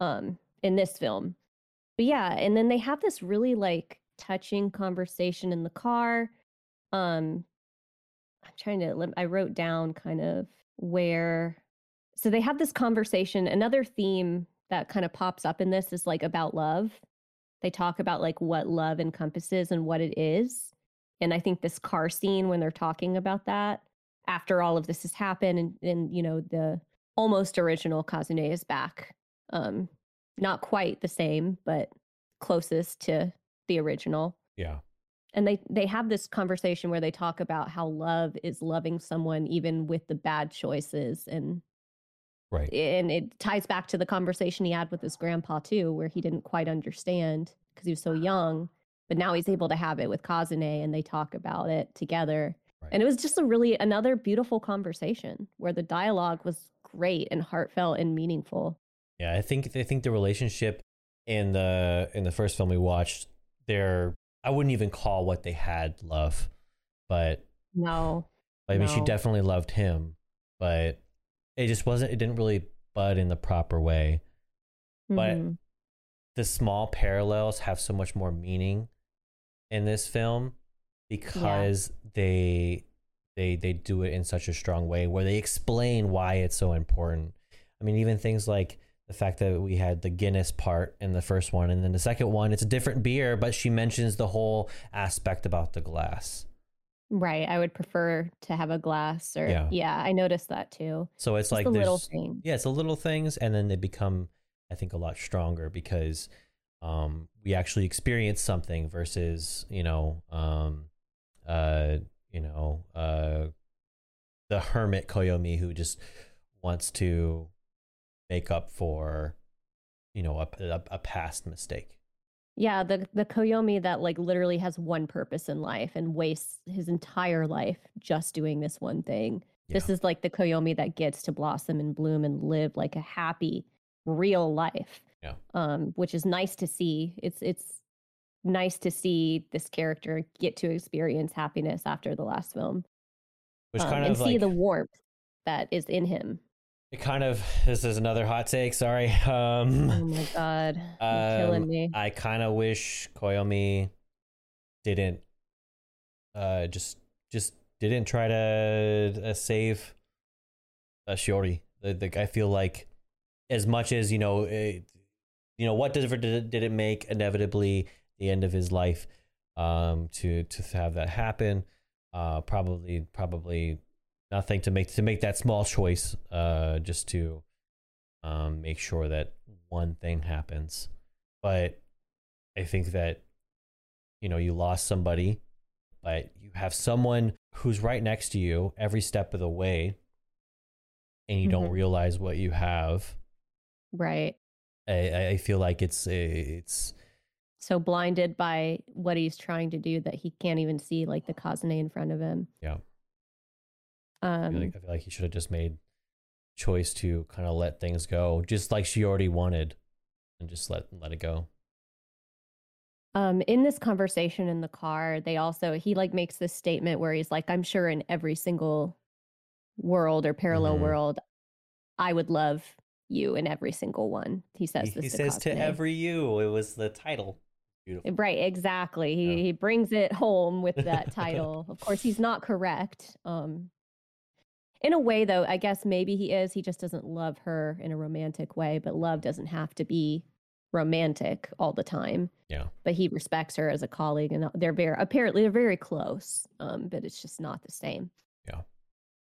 um in this film. But yeah, and then they have this really like touching conversation in the car. Um I'm trying to I wrote down kind of where so they have this conversation. Another theme that kind of pops up in this is like about love. They talk about like what love encompasses and what it is. And I think this car scene when they're talking about that after all of this has happened and, and you know the almost original Kazune is back. Um not quite the same, but closest to the original. Yeah. And they they have this conversation where they talk about how love is loving someone even with the bad choices and Right. And it ties back to the conversation he had with his grandpa too, where he didn't quite understand because he was so young, but now he's able to have it with Kazune and they talk about it together. Right. And it was just a really another beautiful conversation where the dialogue was great and heartfelt and meaningful. Yeah, I think I think the relationship in the in the first film we watched, there I wouldn't even call what they had love, but no. I mean, no. she definitely loved him, but it just wasn't. It didn't really bud in the proper way. Mm-hmm. But the small parallels have so much more meaning in this film because yeah. they they they do it in such a strong way where they explain why it's so important. I mean, even things like the fact that we had the Guinness part in the first one, and then the second one, it's a different beer, but she mentions the whole aspect about the glass. Right. I would prefer to have a glass or yeah, yeah I noticed that too. So it's Just like the little things. Yeah, it's the little things and then they become I think a lot stronger because um we actually experience something versus, you know, um uh you know, uh the hermit Koyomi who just wants to make up for you know, a, a, a past mistake. Yeah, the the Koyomi that like literally has one purpose in life and wastes his entire life just doing this one thing. Yeah. This is like the Koyomi that gets to blossom and bloom and live like a happy real life. Yeah. Um, which is nice to see. It's it's nice to see this character get to experience happiness after the last film. Which um, kind of and like, see the warmth that is in him it kind of this is another hot take. Sorry. Um, oh my god, um, killing me. I kind of wish Koyomi didn't uh just just didn't try to uh, save uh, Shiori. The, the, I feel like as much as you know, it, you know what difference did it, did it make? Inevitably, the end of his life. Um, to to have that happen. Uh, probably probably nothing to make to make that small choice uh just to um make sure that one thing happens. But i think that you know you lost somebody but you have someone who's right next to you every step of the way and you mm-hmm. don't realize what you have. Right. I i feel like it's it's so blinded by what he's trying to do that he can't even see like the Kazune in front of him. Yeah um, I, feel like, I feel like he should have just made choice to kind of let things go, just like she already wanted, and just let let it go. Um, in this conversation in the car, they also he like makes this statement where he's like, "I'm sure in every single world or parallel mm-hmm. world, I would love you in every single one." He says he, this. He to says to every you. It was the title. Beautiful. Right, exactly. He yeah. he brings it home with that title. of course, he's not correct. Um, in a way though i guess maybe he is. He just doesn't love her in a romantic way but love doesn't have to be romantic all the time. Yeah. But he respects her as a colleague and they're very apparently they're very close um but it's just not the same. Yeah.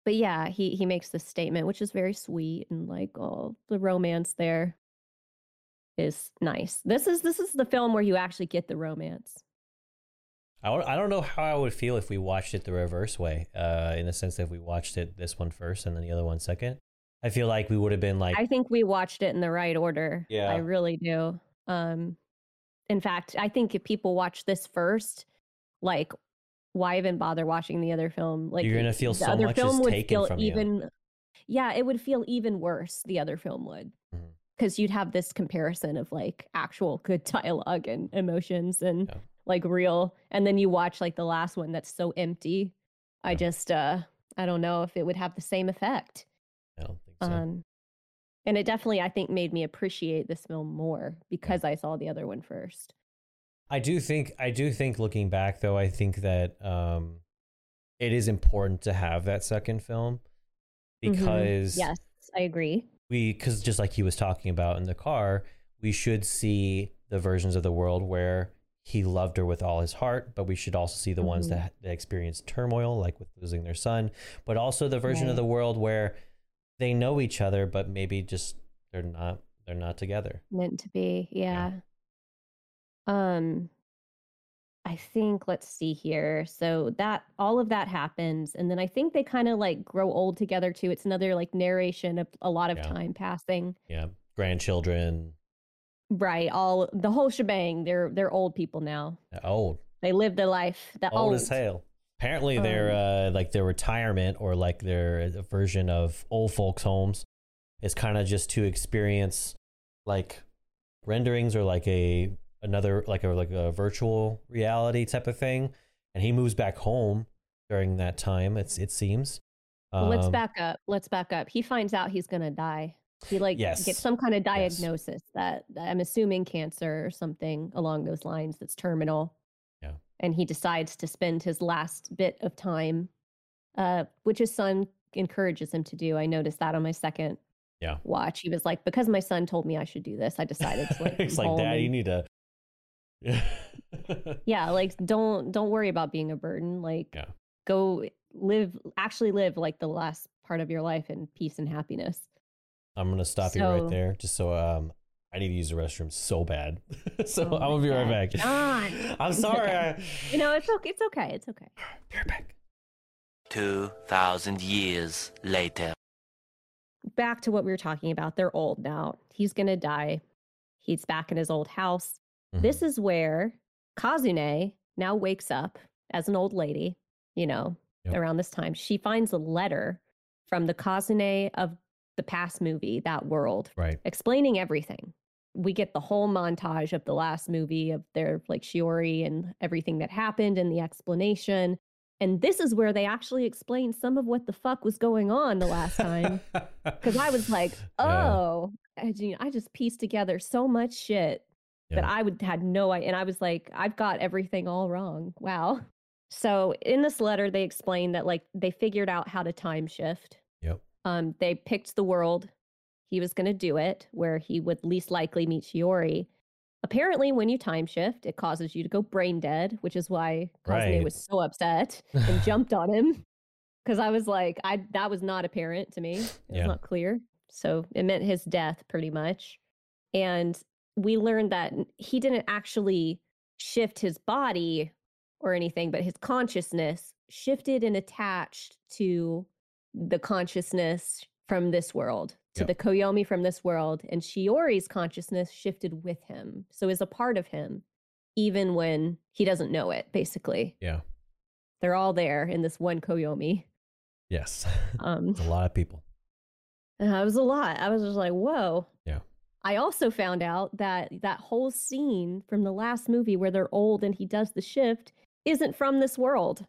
But yeah he he makes this statement which is very sweet and like oh the romance there is nice. This is this is the film where you actually get the romance I, I don't know how I would feel if we watched it the reverse way, uh, in the sense that if we watched it this one first and then the other one second. I feel like we would have been like. I think we watched it in the right order. Yeah. I really do. Um, in fact, I think if people watch this first, like, why even bother watching the other film? Like, you're gonna feel so other much film would feel even. You. Yeah, it would feel even worse. The other film would, because mm-hmm. you'd have this comparison of like actual good dialogue and emotions and. Yeah like real and then you watch like the last one that's so empty i just uh i don't know if it would have the same effect i don't think so um and it definitely i think made me appreciate this film more because yeah. i saw the other one first i do think i do think looking back though i think that um it is important to have that second film mm-hmm. because mm-hmm. yes i agree we because just like he was talking about in the car we should see the versions of the world where he loved her with all his heart, but we should also see the mm-hmm. ones that, that experience turmoil, like with losing their son, but also the version right. of the world where they know each other, but maybe just they're not they're not together. Meant to be, yeah. yeah. Um, I think let's see here. So that all of that happens and then I think they kind of like grow old together too. It's another like narration of a lot of Yeah. time passing. Yeah. Grandchildren. Right, all the whole shebang. They're they're old people now. Old. They live their life. The Old, old, as hell. Apparently their Um, uh like their retirement or like their version of old folks homes is kind of just to experience like renderings or like a another like a like a virtual reality type of thing and he moves back home during that time it's it seems Well, Let's Um, back up. Let's back up. He finds out he's gonna die. He like Yes. gets some kind of Yes. diagnosis that, that I'm assuming cancer or something along those lines that's terminal. Yeah. And he decides to spend his last bit of time, uh, which his son encourages him to do. I noticed that on my second Yeah. watch. He was like, because my son told me I should do this, I decided to like, it's like dad you need to yeah, like don't don't worry about being a burden. Like Yeah. go live actually live like the last part of your life in peace and happiness. I'm gonna stop you right there just so um i need to use the restroom so bad so Oh i'm gonna be right back John. i'm sorry okay. I... You know, it's okay. It's okay. It's okay. be right back 2,000 years later. Back to what we were talking about. They're old now. He's gonna die. He's back in his old house. Mhm. This is where Kazune now wakes up as an old lady, you know, Yep. around this time. She finds a letter from the Kazune of the past movie, that world, right explaining everything. We get the whole montage of the last movie of their like Shiori and everything that happened and the explanation. And this is where they actually explain some of what the fuck was going on the last time. Because I was like, Yeah. oh, I, ju- I just pieced together so much shit that I would had no idea. And I was like, I've got everything all wrong. Wow. So in this letter, they explain that like they figured out how to time shift. Um, they picked the world he was going to do it, where he would least likely meet Shiori. Apparently, when you time shift, it causes you to go brain dead, which is why Kazune Right. was so upset and jumped on him. Because I was like, I that was not apparent to me. It's Yeah. not clear. So it meant his death, pretty much. And we learned that he didn't actually shift his body or anything, but his consciousness shifted and attached to the consciousness from this world, to Yep. the Koyomi from this world. And Shiori's consciousness shifted with him. So is a part of him, even when he doesn't know it, basically. yeah They're all there in this one Koyomi. yes Um, a lot of people and it was a lot. I was just like, whoa. Yeah. I also found out that that whole scene from the last movie where they're old and he does the shift isn't from this world.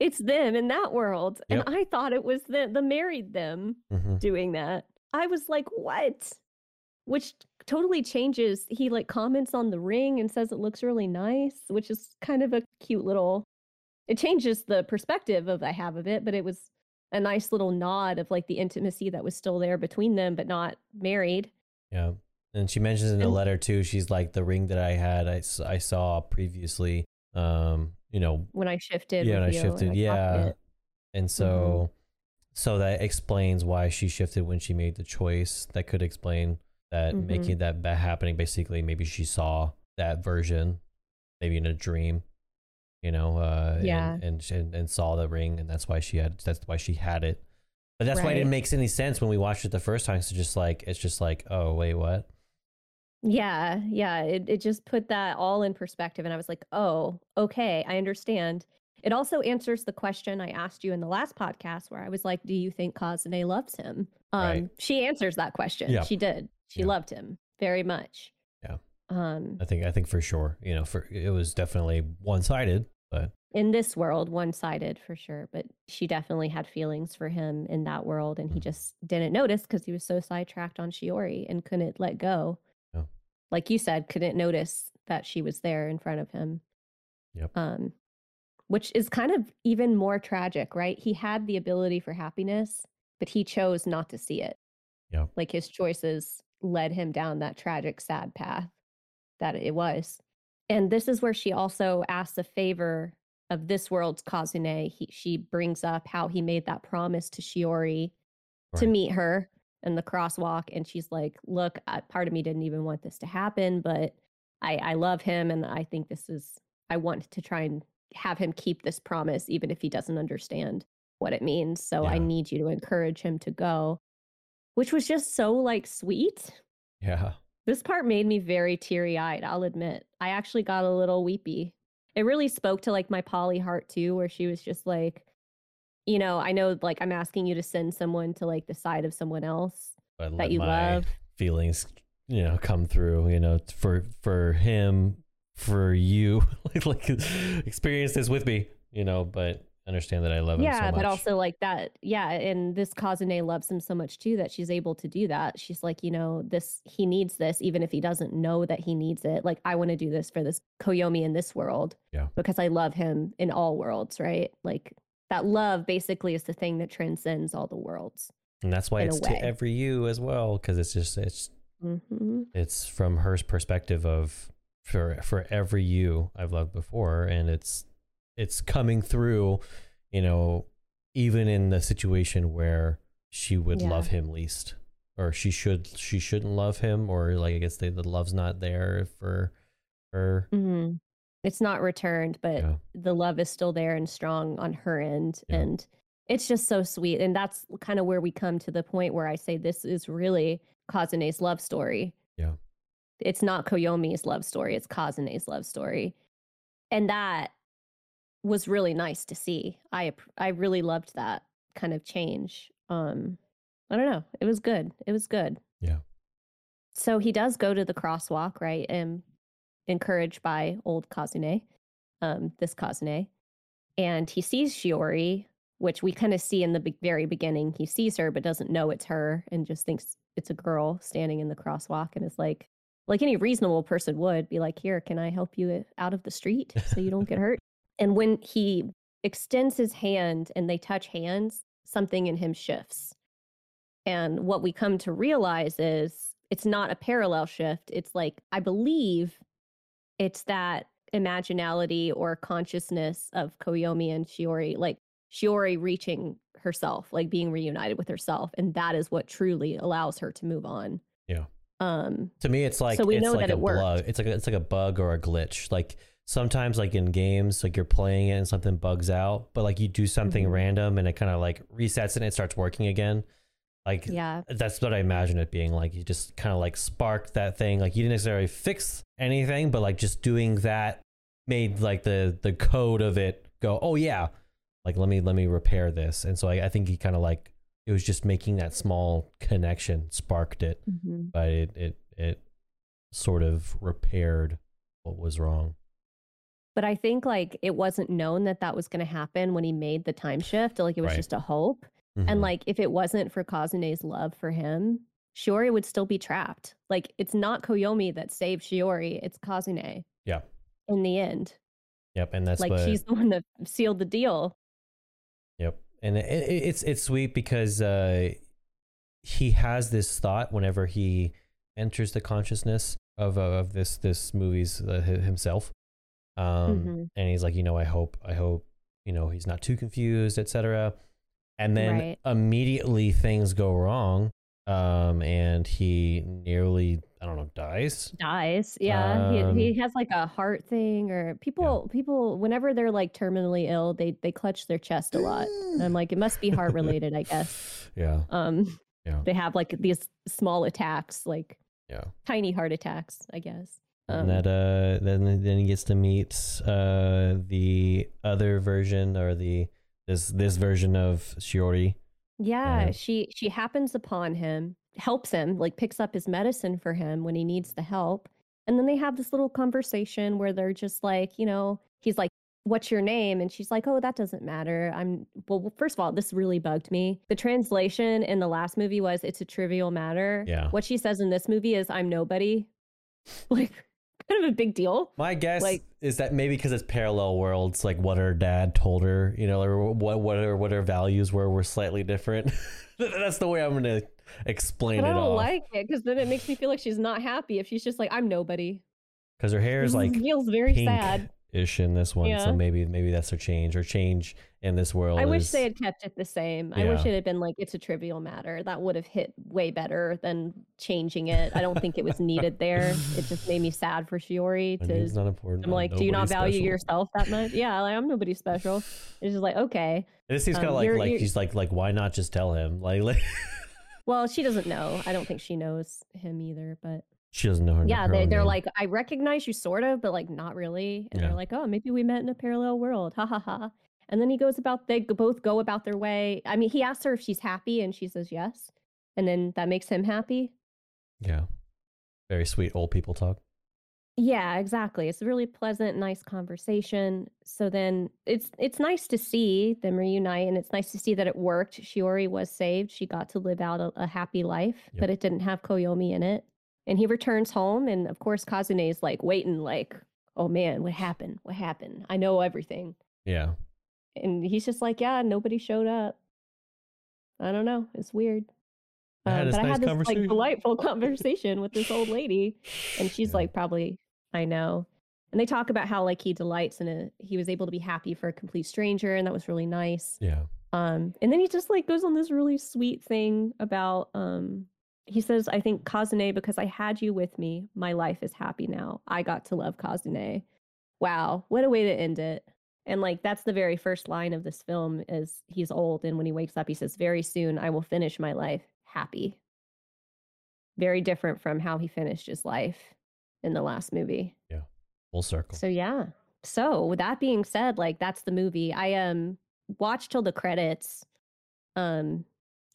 It's them in that world. Yep. And I thought it was the, the married them Mhm. doing that. I was like, what? Which totally changes. He like comments on the ring and says it looks really nice, which is kind of a cute little. It changes the perspective of I have of it, but it was a nice little nod of like the intimacy that was still there between them, but not married. Yeah. And she mentions in the letter too, she's like the ring that I had, I, I saw previously, um, you know, When I shifted, yeah, and I shifted. and Yeah. And so, so that explains why she shifted when she made the choice. That could explain that Mhm. making that, happening. Basically, maybe she saw that version, maybe in a dream, you know, uh, Yeah. and, and, and, saw the ring. And that's why she had, that's why she had it. But that's why it Right. didn't make any sense when we watched it the first time. So just like, it's just like, oh, wait, what? Yeah, yeah. It it just put that all in perspective and I was like, "Oh, okay, I understand." It also answers the question I asked you in the last podcast where I was like, "Do you think Kazune loves him?" Um Right. she answers that question. Yeah. She did. She Yeah. loved him very much. Yeah. Um I think I think for sure, you know, for it was definitely one sided, but in this world one-sided for sure, but she definitely had feelings for him in that world and he Mhm. just didn't notice cuz he was so sidetracked on Shiori and couldn't let go. Like you said, couldn't notice that she was there in front of him. Yep. Um which is kind of even more tragic, right? He had the ability for happiness, but he chose not to see it. Yeah. Like his choices led him down that tragic sad path that it was. And this is where she also asks a favor of this world's Kazune. He, she brings up how he made that promise to Shiori to meet her in the crosswalk. And she's like, Look, I, part of me didn't even want this to happen, but I, I love him and I think this is I want to try and have him keep this promise, even if he doesn't understand what it means. So I need you to encourage him to go, which was just so like sweet. Yeah. This part made me very teary eyed, I'll admit. I actually got a little weepy. It really spoke to like my Polly heart too, where she was just like, you know, I know like I'm asking you to send someone to like the side of someone else But that you my love. feelings, you know, come through, you know, for for him, for you, like, like experience this with me, you know, but understand that I love him Yeah, much. but also like that. Yeah, and this Kazune loves him so much too that she's able to do that. She's like, you know, this he needs this even if he doesn't know that he needs it. Like I want to do this for this Koyomi in this world. Yeah. Because I love him in all worlds, right? Like that love basically is the thing that transcends all the worlds. and that's why it's to every you as well, because it's just it's hmm it's from her perspective of for for every you I've loved before, and it's it's coming through, you know, even in the situation where she would Yeah. love him least, or she should she shouldn't love him, or like I guess the, the love's not there for her. hmm It's not returned, but Yeah. the love is still there and strong on her end. Yeah. And it's just so sweet. And that's kind of where we come to the point where I say this is really Kazune's love story. Yeah. It's not Koyomi's love story, it's Kazune's love story. And that was really nice to see. I I really loved that kind of change. Um I don't know. It was good. It was good. Yeah. So he does go to the crosswalk, right? And encouraged by old Kazune, um, this Kazune. And he sees Shiori, which we kind of see in the be- very beginning. He sees her, but doesn't know it's her and just thinks it's a girl standing in the crosswalk and is like, like any reasonable person would be like, Here, can I help you out of the street so you don't get hurt? And when he extends his hand and they touch hands, something in him shifts. And what we come to realize is it's not a parallel shift. It's like, I believe it's that imaginality or consciousness of Koyomi and Shiori, like Shiori reaching herself, like being reunited with herself. And that is what truly allows her to move on. Yeah. Um, To me, it's like So we it's know like that a it worked. bug. It's like a, it's like a bug or a glitch. Like sometimes, like in games, like you're playing it and something bugs out, but like you do something Mhm. random and it kind of like resets and it starts working again. Like yeah. that's what I imagine it being like. You just kind of like sparked that thing. Like you didn't necessarily fix anything, but like just doing that made like the the code of it go. Oh yeah, like let me let me repair this. And so I, I think he kind of like it was just making that small connection sparked it, Mhm. but it it it sort of repaired what was wrong. But I think like it wasn't known that that was going to happen when he made the time shift. Like it was Right. just a hope. Mhm. And like if it wasn't for Kazune's love for him, Shiori would still be trapped. Like it's not Koyomi that saved Shiori, it's Kazune. Yeah. In the end. yep, and that's like what she's the one that sealed the deal. Yep, and it, it, it's it's sweet because uh, he has this thought whenever he enters the consciousness of uh, of this this movie's uh, himself, um, Mhm. and he's like, you know, I hope I hope you know he's not too confused, etc. And then Right. immediately things go wrong, um, and he nearly I don't know dies. Dies. Yeah. Um, he, he has like a heart thing or people people whenever they're like terminally ill, they they clutch their chest a lot. And I'm like, it must be heart related, I guess. Yeah, Um Yeah. they have like these small attacks, like yeah. tiny heart attacks, I guess. and Um, that uh then then he gets to meet uh the other version or the this this version of Shiori. Yeah, she she happens upon him, helps him, like picks up his medicine for him when he needs the help. And then they have this little conversation where they're just like, you know, he's like, "What's your name?" and she's like, "Oh, that doesn't matter. I'm well, first of all, this really bugged me. The translation in the last movie was it's a trivial matter. Yeah. What she says in this movie is I'm nobody. Like kind of a big deal. My guess Like- is that maybe because it's parallel worlds, like what her dad told her, you know, or what what her what her values were were slightly different. That's the way I'm gonna explain it. But I don't like it because then it makes me feel like she's not happy if she's just like, I'm nobody. Because her hair is like feels very sad. ish in this one, so maybe maybe that's their change or change in this world. I wish is- they had kept it the same. I wish it had been like it's a trivial matter. That would have hit way better than changing it. I don't think it was needed there. It just made me sad for Shiori I mean, it's not important. I'm like, do you not value special. yourself that much? Yeah, like I'm nobody special. It's just like, okay. It seems um, kind of like you're- like you're- she's like like why not just tell him like, like Well, she doesn't know. I don't think she knows him either, but she doesn't know her. yeah, her they, they're name. like, I recognize you sort of, but like not really. And Yeah. they're like, oh, maybe we met in a parallel world. Ha ha ha. And then he goes about, they both go about their way. I mean, he asks her if she's happy and she says yes. And then that makes him happy. yeah, very sweet old people talk. Yeah, exactly. It's a really pleasant, nice conversation. So then it's it's nice to see them reunite and it's nice to see that it worked. Shiori was saved. She got to live out a, a happy life, Yep. but it didn't have Koyomi in it. And he returns home and of course Kazune is like waiting like, "Oh man, what happened? What happened? I know everything." Yeah, And he's just like, "Yeah, nobody showed up." I don't know. It's weird. I had Um, but I had this like delightful conversation with this old lady, and she's Yeah. like, probably, I know. And they talk about how like he delights in a he was able to be happy for a complete stranger, and that was really nice. yeah, Um, and then he just like goes on this really sweet thing about um he says, I think Kazune, because I had you with me, my life is happy now. I got to love Kazune. Wow, what a way to end it. And like that's the very first line of this film is he's old and when he wakes up he says, Very soon I will finish my life happy. Very different from how he finished his life in the last movie. Yeah. Full circle. So yeah. So with that being said, like that's the movie. I um watched till the credits, um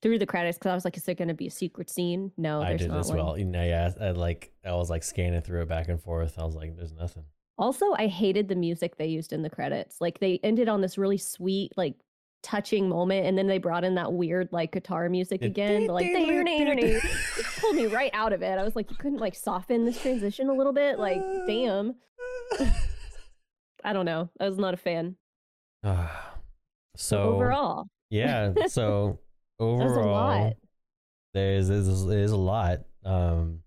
through the credits because I was like, is there going to be a secret scene? No, I there's did not as well. You know, yeah, I like I was like scanning through it back and forth. I was like, there's nothing. Also, I hated the music they used in the credits. Like they ended on this really sweet, like touching moment, and then they brought in that weird like guitar music again. Like it pulled me right out of it. I was like, you couldn't like soften this transition a little bit. Like, damn. I don't know. I was not a fan. Ah, so overall, yeah. So overall, lot. there's there's, there's a lot. Um,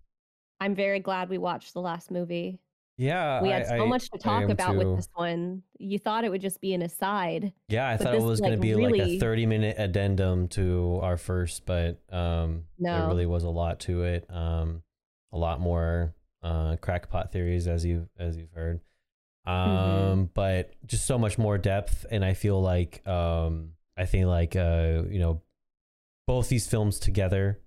I'm very glad we watched the last movie. Yeah, We had so I- much to talk about too. with this one. You thought it would just be an aside. Yeah, I thought it was going to like, be like a 30 minute addendum to our first, but um, there really was a lot to it. Um, a lot more uh, crackpot theories, as you as you've heard. Um, Mm-hmm. but just so much more depth, and I feel like um, I think like uh, you know, both these films together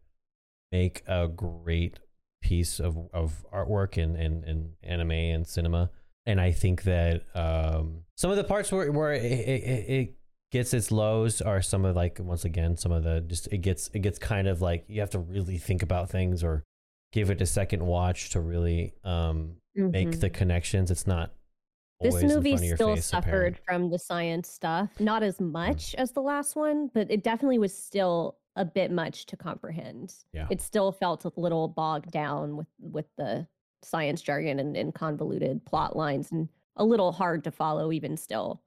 make a great piece of of artwork and, in, in anime and cinema and I think that um, some of the parts where where it, it, it gets its lows are some of like once again some of the just it gets it gets kind of like you have to really think about things or give it a second watch to really um, make Mhm. the connections. It's not this movie front of your still face, suffered from the science stuff. Not as much as the last one, but it definitely was still a bit much to comprehend. Yeah. It still felt a little bogged down with with the science jargon and, and convoluted plot lines and a little hard to follow even still.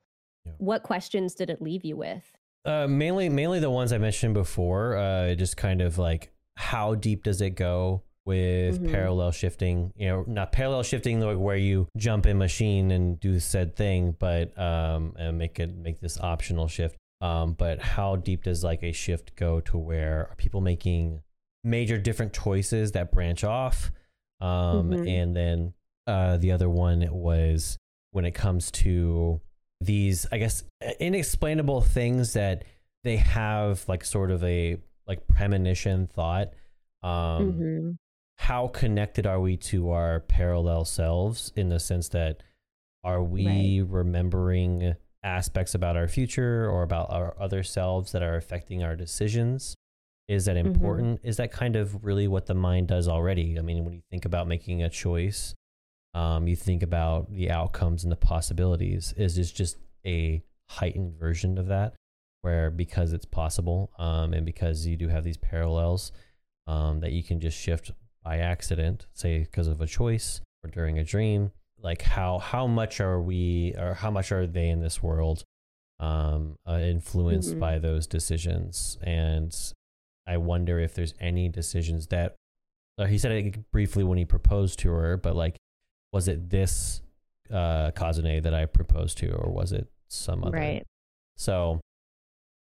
Yeah. What questions did it leave you with? Uh, mainly, mainly the ones I mentioned before. Uh, just kind of like how deep does it go with Mhm. parallel shifting? You know, not parallel shifting like where you jump in machine and do said thing, but um, and make it make this optional shift. Um, but how deep does like a shift go to where are people making major different choices that branch off? Um, Mhm. and then uh, the other one was when it comes to these i guess inexplainable things that they have like sort of a like premonition thought um Mhm. how connected are we to our parallel selves in the sense that are we remembering aspects about our future or about our other selves that are affecting our decisions. Is that Mhm. important? Is that kind of really what the mind does already? I mean when you think about making a choice um, you think about the outcomes and the possibilities. Is this just a heightened version of that where because it's possible um, and because you do have these parallels um, that you can just shift by accident say because of a choice or during a dream like how how much are we or how much are they in this world um, uh, influenced Mhm. by those decisions and i wonder if there's any decisions that uh, he said it briefly when he proposed to her but like was it this uh, Kazune that I proposed to, or was it some other? Right. So,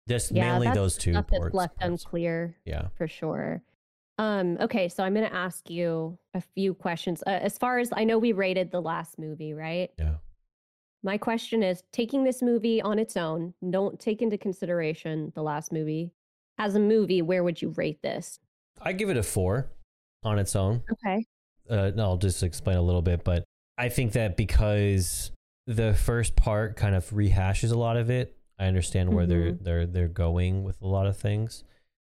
just Yeah, mainly those two. Stuff that's left parts. unclear Yeah. for sure. Um, okay, so I'm going to ask you a few questions. Uh, as far as I know, we rated the last movie, right? Yeah. My question is taking this movie on its own, don't take into consideration the last movie. As a movie, where would you rate this? I give it a four on its own. Okay. uh, no, I'll just explain a little bit, but I think that because the first part kind of rehashes a lot of it, I understand where they're Mhm. they're they're going with a lot of things.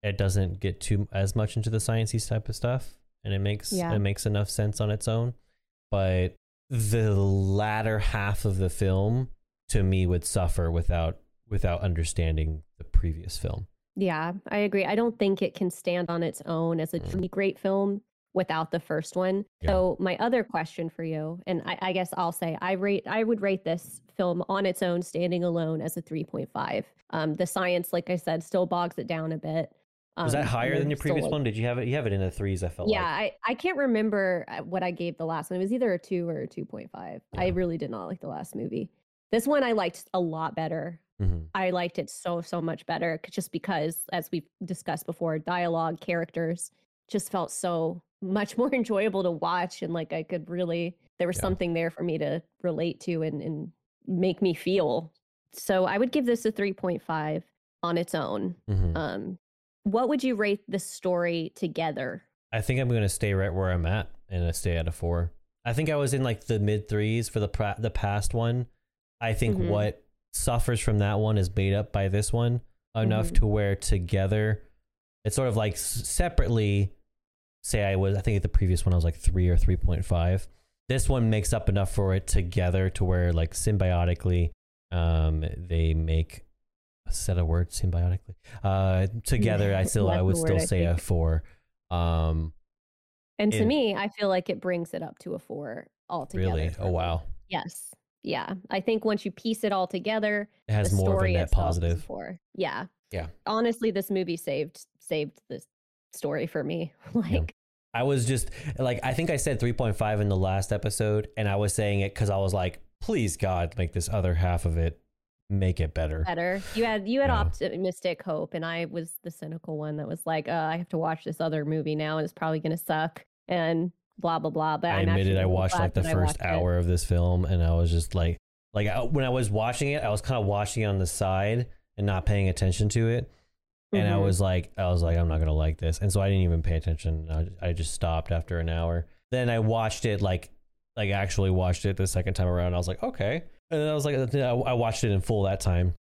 It doesn't get too as much into the sciencey type of stuff, and it makes Yeah. it makes enough sense on its own. But the latter half of the film, to me, would suffer without without understanding the previous film. Yeah, I agree. I don't think it can stand on its own as a Mm. truly great film without the first one. Yeah. So my other question for you, and I, I guess I'll say I rate I would rate this film on its own, standing alone, as a three point five. Um, the science, like I said, still bogs it down a bit. Was that Um, higher than your previous like- one? Did you have it? You have it in the threes. I felt Yeah, like. I, I can't remember uh, what I gave the last one. It was either a two or a two point five. I really did not like the last movie. This one I liked a lot better. Mhm. I liked it so so much better just because as we've discussed before dialogue characters just felt so much more enjoyable to watch and like I could really there was Yeah. something there for me to relate to and and make me feel. So I would give this a 3.5 on its own. Mhm. Um what would you rate the story together? I think I'm going to stay right where I'm at and I stay at a four. I think I was in like the mid threes for the pra- the past one. I think Mhm. what suffers from that one is made up by this one enough Mhm. to where together it's sort of like s- separately. Say I was, I think the previous one I was like three or three point five. This one makes up enough for it together to where like symbiotically, um, they make set of words symbiotically. Uh, together I still I would still word, say a four. Um, And to me, I feel like it brings it up to a 4 altogether. really? Oh wow. Yes. Yeah. I think once you piece it all together, It has more of a net itself is a positive. four. Yeah. Yeah. Honestly, this movie saved saved this story for me. like I was just like I think I said 3.5 in the last episode and I was saying it cuz I was like please god make this other half of it make it better. better. You had you had Yeah. optimistic hope, and I was the cynical one that was like, uh, I have to watch this other movie now, and it's probably gonna suck, and blah blah blah. But I I'm admitted I watched like the first watched it. hour of this film and I was just like like I, when I was watching it I was kind of watching it on the side and not paying attention to it and I Mhm. was like I was like I'm not going to like this and so I didn't even pay attention. I, I just stopped after an hour. Then I watched it like like actually watched it the second time around. I was like okay. And then I was like I I watched it in full that time.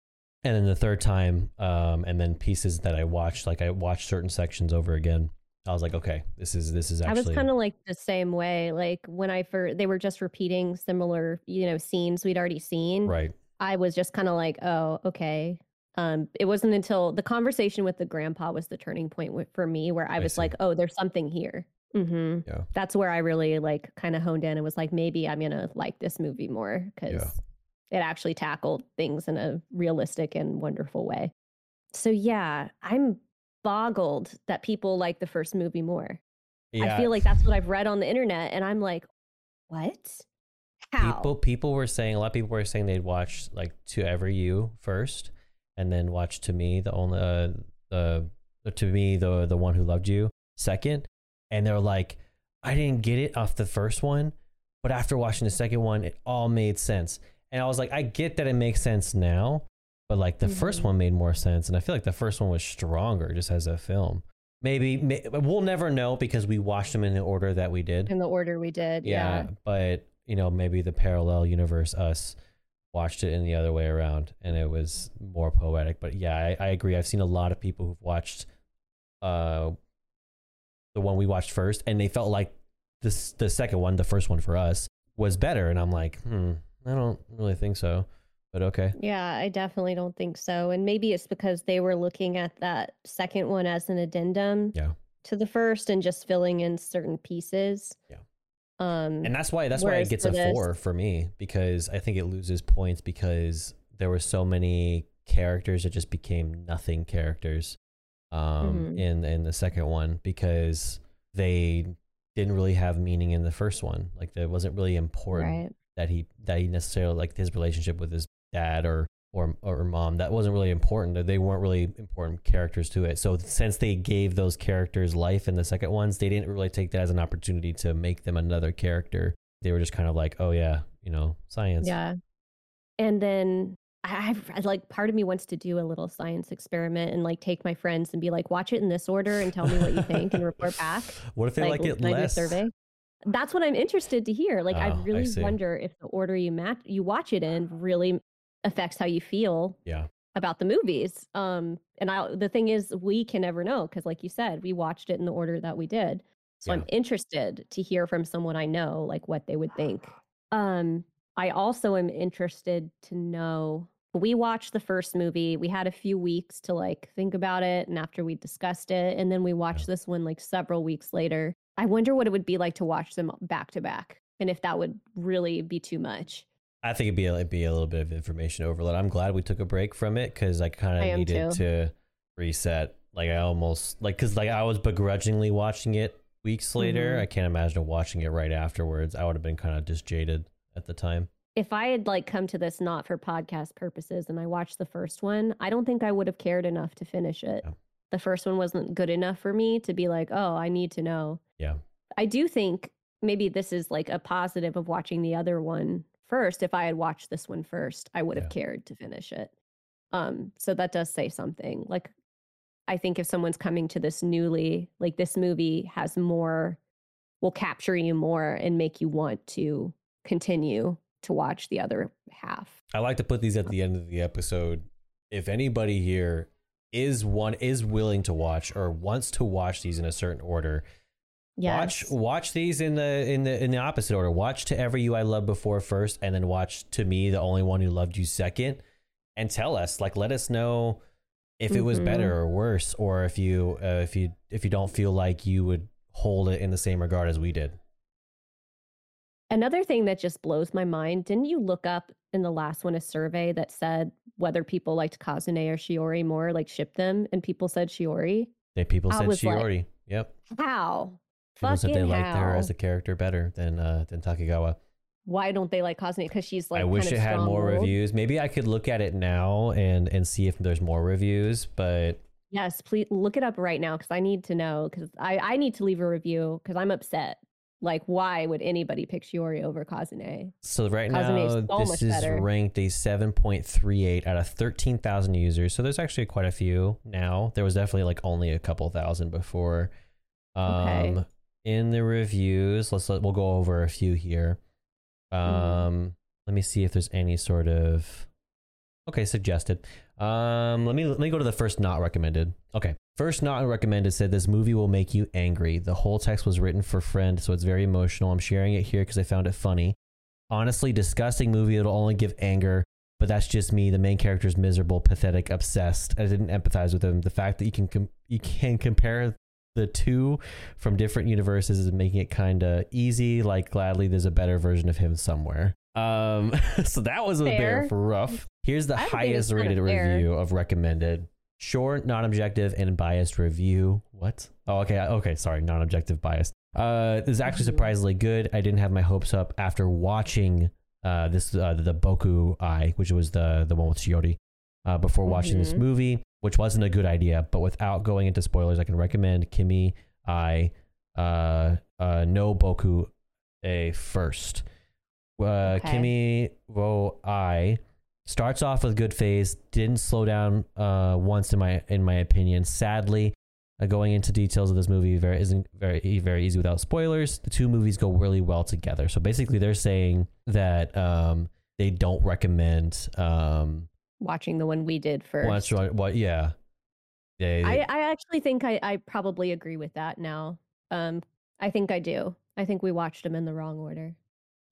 And then the third time um and then pieces that I watched like I watched certain sections over again. I was like okay, this is this is actually. I was kind of like the same way. Like when I first, they were just repeating similar, you know, scenes we'd already seen. right. I was just kind of like, oh, okay. Um, it wasn't until the conversation with the grandpa was the turning point for me, where I I was see. like, oh, there's something here. hmm Yeah. That's where I really like kind of honed in and was like, maybe I'm gonna like this movie more because it actually tackled things in a realistic and wonderful way. So yeah, I'm boggled that people like the first movie more. I feel like that's what I've read on the internet, and I'm like, what? How? People people were saying a lot of people were saying they'd watch like to ever you first, and then watch to me the only uh, the the to me the the one who loved you second, and they're like, I didn't get it off the first one, but after watching the second one, it all made sense, and I was like, I get that it makes sense now, but like the first Mhm. one made more sense, and I feel like the first one was stronger just as a film. Maybe may, we'll never know because we watched them in the order that we did in the order we did. yeah, Yeah. but you know maybe the parallel universe us watched it in the other way around and it was more poetic but yeah i, I agree i've seen a lot of people who've watched uh the one we watched first and they felt like this the second one the first one for us was better and i'm like hmm i don't really think so but okay Yeah, I definitely don't think so. And maybe it's because they were looking at that second one as an addendum Yeah. to the first and just filling in certain pieces. Yeah. Um and that's why that's why it gets a this- four for me because I think it loses points because there were so many characters that just became nothing characters um Mhm. in in the second one because they didn't really have meaning in the first one like that wasn't really important right. That he that he necessarily like his relationship with his dad or or or mom that wasn't really important that they weren't really important characters to it so since they gave those characters life in the second ones they didn't really take that as an opportunity to make them another character they were just kind of like oh yeah you know science Yeah. And then I, I like part of me wants to do a little science experiment and like take my friends and be like, watch it in this order and tell me what you think and report back. what if they like, it can a less survey. That's what I'm interested to hear. Like, I Oh, I really see. wonder if the order you match you watch it in really affects how you feel yeah about the movies. Um, and I the thing is, we can never know because, like you said, we watched it in the order that we did. So I'm interested to hear from someone I know, like what they would think. Um, I also am interested to know. We watched the first movie. We had a few weeks to like think about it, and after we discussed it, and then we watched this one like several weeks later. I wonder what it would be like to watch them back to back, and if that would really be too much. I think it'd be it'd be a little bit of information overload. I'm glad we took a break from it because I kind of needed too. to reset. Like I almost like because like I was begrudgingly watching it weeks later. Mhm. I can't imagine watching it right afterwards. I would have been kind of just jaded at the time. if I had like come to this not for podcast purposes and I watched the first one, I don't think I would have cared enough to finish it. Yeah. The first one wasn't good enough for me to be like, oh, I need to know. Yeah. I do think maybe this is like a positive of watching the other one first. If I had watched this one first, I would have Yeah. cared to finish it. Um, so that does say something. Like I think if someone's coming to this newly, like this movie has more will capture you more and make you want to continue to watch the other half. I like to put these at the end of the episode. If anybody here is one is willing to watch or wants to watch these in a certain order, Yes. Watch watch these in the in the in the opposite order. Watch to Ever You I Loved Before first, and then watch to Me, the Only One Who Loved You second, and tell us like let us know if it was better or worse, or if you uh, if you if you don't feel like you would hold it in the same regard as we did. Another thing that just blows my mind, didn't you look up in the last one a survey that said whether people liked Kazune or Shiori more, like ship them, and people said Shiori? That people I said Shiori. like. Yep. How? Said they liked her as a character better than uh than Takigawa. Why don't they like Kazune? Because she's like I wish it had more reviews. Maybe I could look at it now and and see if there's more reviews, but Yes, please look it up right now because I need to know because I, I need to leave a review because I'm upset. Like, why would anybody pick Shiori over Kazune? So right Kazune is now, so this is better. ranked a 7.38 out of 13,000 users. So there's actually quite a few now. There was definitely like only a couple thousand before. Um, Okay. In the reviews, let's let, we'll go over a few here. Um, Mm-hmm. let me see if there's any sort of okay suggested. Um, let me let me go to the first not recommended. Okay, first not recommended said this movie will make you angry. The whole text was written for friend, so it's very emotional. I'm sharing it here because I found it funny. Honestly, disgusting movie. It'll only give anger, but that's just me. The main character is miserable, pathetic, obsessed. I didn't empathize with him. The fact that you can com- you can compare the two from different universes is making it kind of easy. Like gladly, there's a better version of him somewhere. Um, so that was a Fair. bit rough. Here's the I would think highest rated review of recommended. Short, non-objective, and biased review. What? Oh, okay. Okay. Sorry, non-objective, biased. Uh, this is actually Mhm. surprisingly good. I didn't have my hopes up after watching uh this uh, the Boku Eye, which was the the one with Shiori, uh, before watching this Mhm. movie, which wasn't a good idea. But without going into spoilers, I can recommend Kimi I uh uh no Boku A first. Uh, Okay. Kimi wo I starts off with good phase, didn't slow down uh once in my in my opinion. Sadly, uh, going into details of this movie very isn't very very easy without spoilers. The two movies go really well together. So basically, they're saying that um they don't recommend um Watching the one we did first. what's what, what yeah they, I, I actually think I, I probably agree with that now. Um, I think I do. I think we watched them in the wrong order.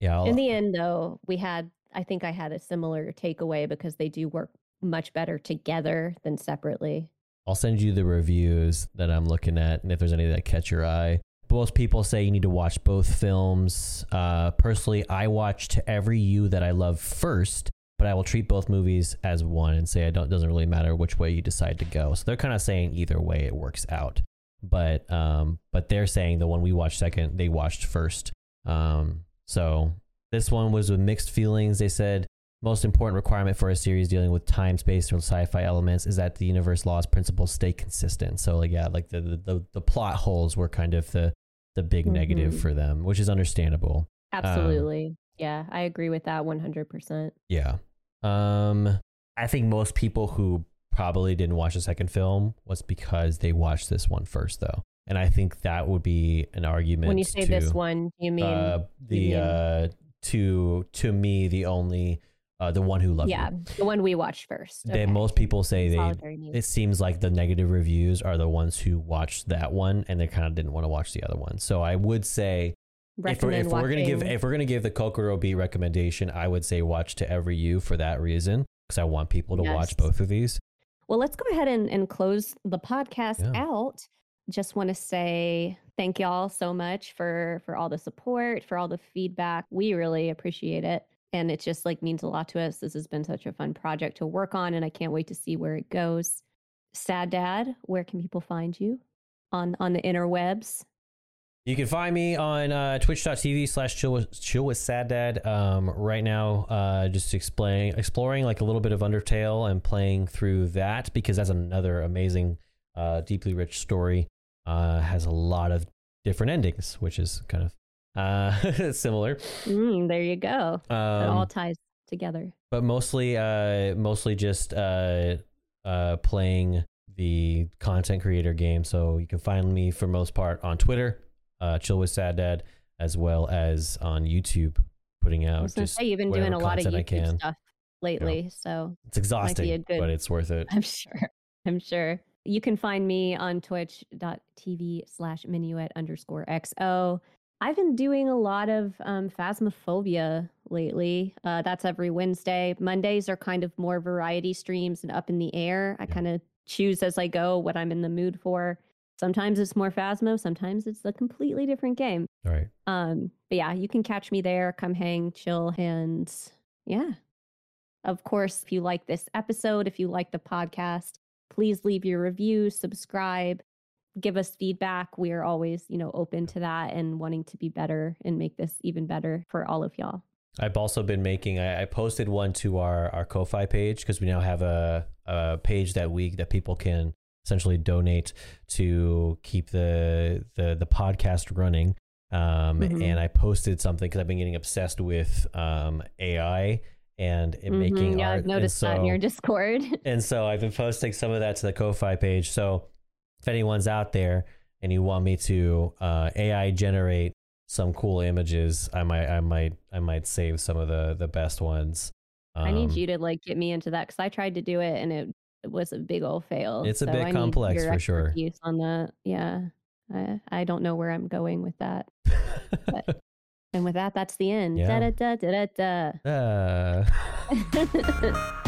yeah I'll- In the end, though, we had, I think I had a similar takeaway because they do work much better together than separately. I'll send you the reviews that I'm looking at, and if there's any that catch your eye. Most people say you need to watch both films. Uh, personally, I watched every you that I love first, but I will treat both movies as one and say it don't. Doesn't really matter which way you decide to go. So they're kind of saying either way it works out. But um, but they're saying the one we watched second, they watched first. Um, so This one was with mixed feelings. They said most important requirement for a series dealing with time, space, or sci-fi elements is that the universe laws principles stay consistent. So like yeah, like the the, the plot holes were kind of the the big mm-hmm. negative for them, which is understandable. Absolutely. Um, yeah, I agree with that 100%. Yeah. Um I think most people who probably didn't watch the second film was because they watched this one first though. And I think that would be an argument. When you say to, this one, you mean uh, the you mean, uh to to me the only uh, the one who loved yeah, you. the one we watched first. Okay. most people say they. It seems like the negative reviews are the ones who watched that one, and they kind of didn't want to watch the other one. So I would say, if we're, if we're gonna give if we're gonna give the Kokoro Beat recommendation, I would say watch to every you for that reason because I want people to yes. watch both of these. Well, let's go ahead and, and close the podcast yeah. out. Just want to say thank y'all so much for for all the support, for all the feedback. We really appreciate it and it just like means a lot to us. This has been such a fun project to work on, and I can't wait to see where it goes. Sad Dad, where can people find you on on the interwebs? You can find me on uh, twitch.tv slash chill with, chill with sad dad. Um, right now, uh, just explain, exploring like a little bit of Undertale and playing through that because that's another amazing, uh, deeply rich story. Uh, has a lot of different endings, which is kind of uh, similar. Mm, there you go. Um, it all ties together. But mostly, uh, mostly just uh, uh, playing the content creator game. So you can find me for most part on Twitter, uh, Chill with Sad Dad, as well as on YouTube, putting out. Just say you've been doing a lot of YouTube stuff lately, you know, so it's exhausting, good, but it's worth it. I'm sure. I'm sure. You can find me on twitch.tv slash minuet underscore XO. I've been doing a lot of um, Phasmophobia lately. Uh, that's every Wednesday. Mondays are kind of more variety streams and up in the air. I kind of choose as I go what I'm in the mood for. Sometimes it's more Phasmo, sometimes it's a completely different game. All right. Um, but yeah, you can catch me there. Come hang, chill, and yeah. Of course, if you like this episode, if you like the podcast, please leave your review, subscribe, give us feedback. We are always, you know, open to that and wanting to be better and make this even better for all of y'all. I've also been making. I, I posted one to our our Ko-fi page because we now have a a page that week that people can essentially donate to keep the the the podcast running. Um, mm-hmm. And I posted something because I've been getting obsessed with um, AI and mm-hmm. making yeah, art. I've noticed so, that in your Discord. and so I've been posting some of that to the Ko-fi page. So if anyone's out there and you want me to uh, AI generate some cool images, I might, I might, I might save some of the the best ones. Um, I need um, you to like get me into that because I tried to do it and it, it was a big old fail. It's a so bit I complex for sure. Use On that, yeah, I, I don't know where I'm going with that. but, and with that, that's the end. Yeah. Da, da, da, da, da. Uh.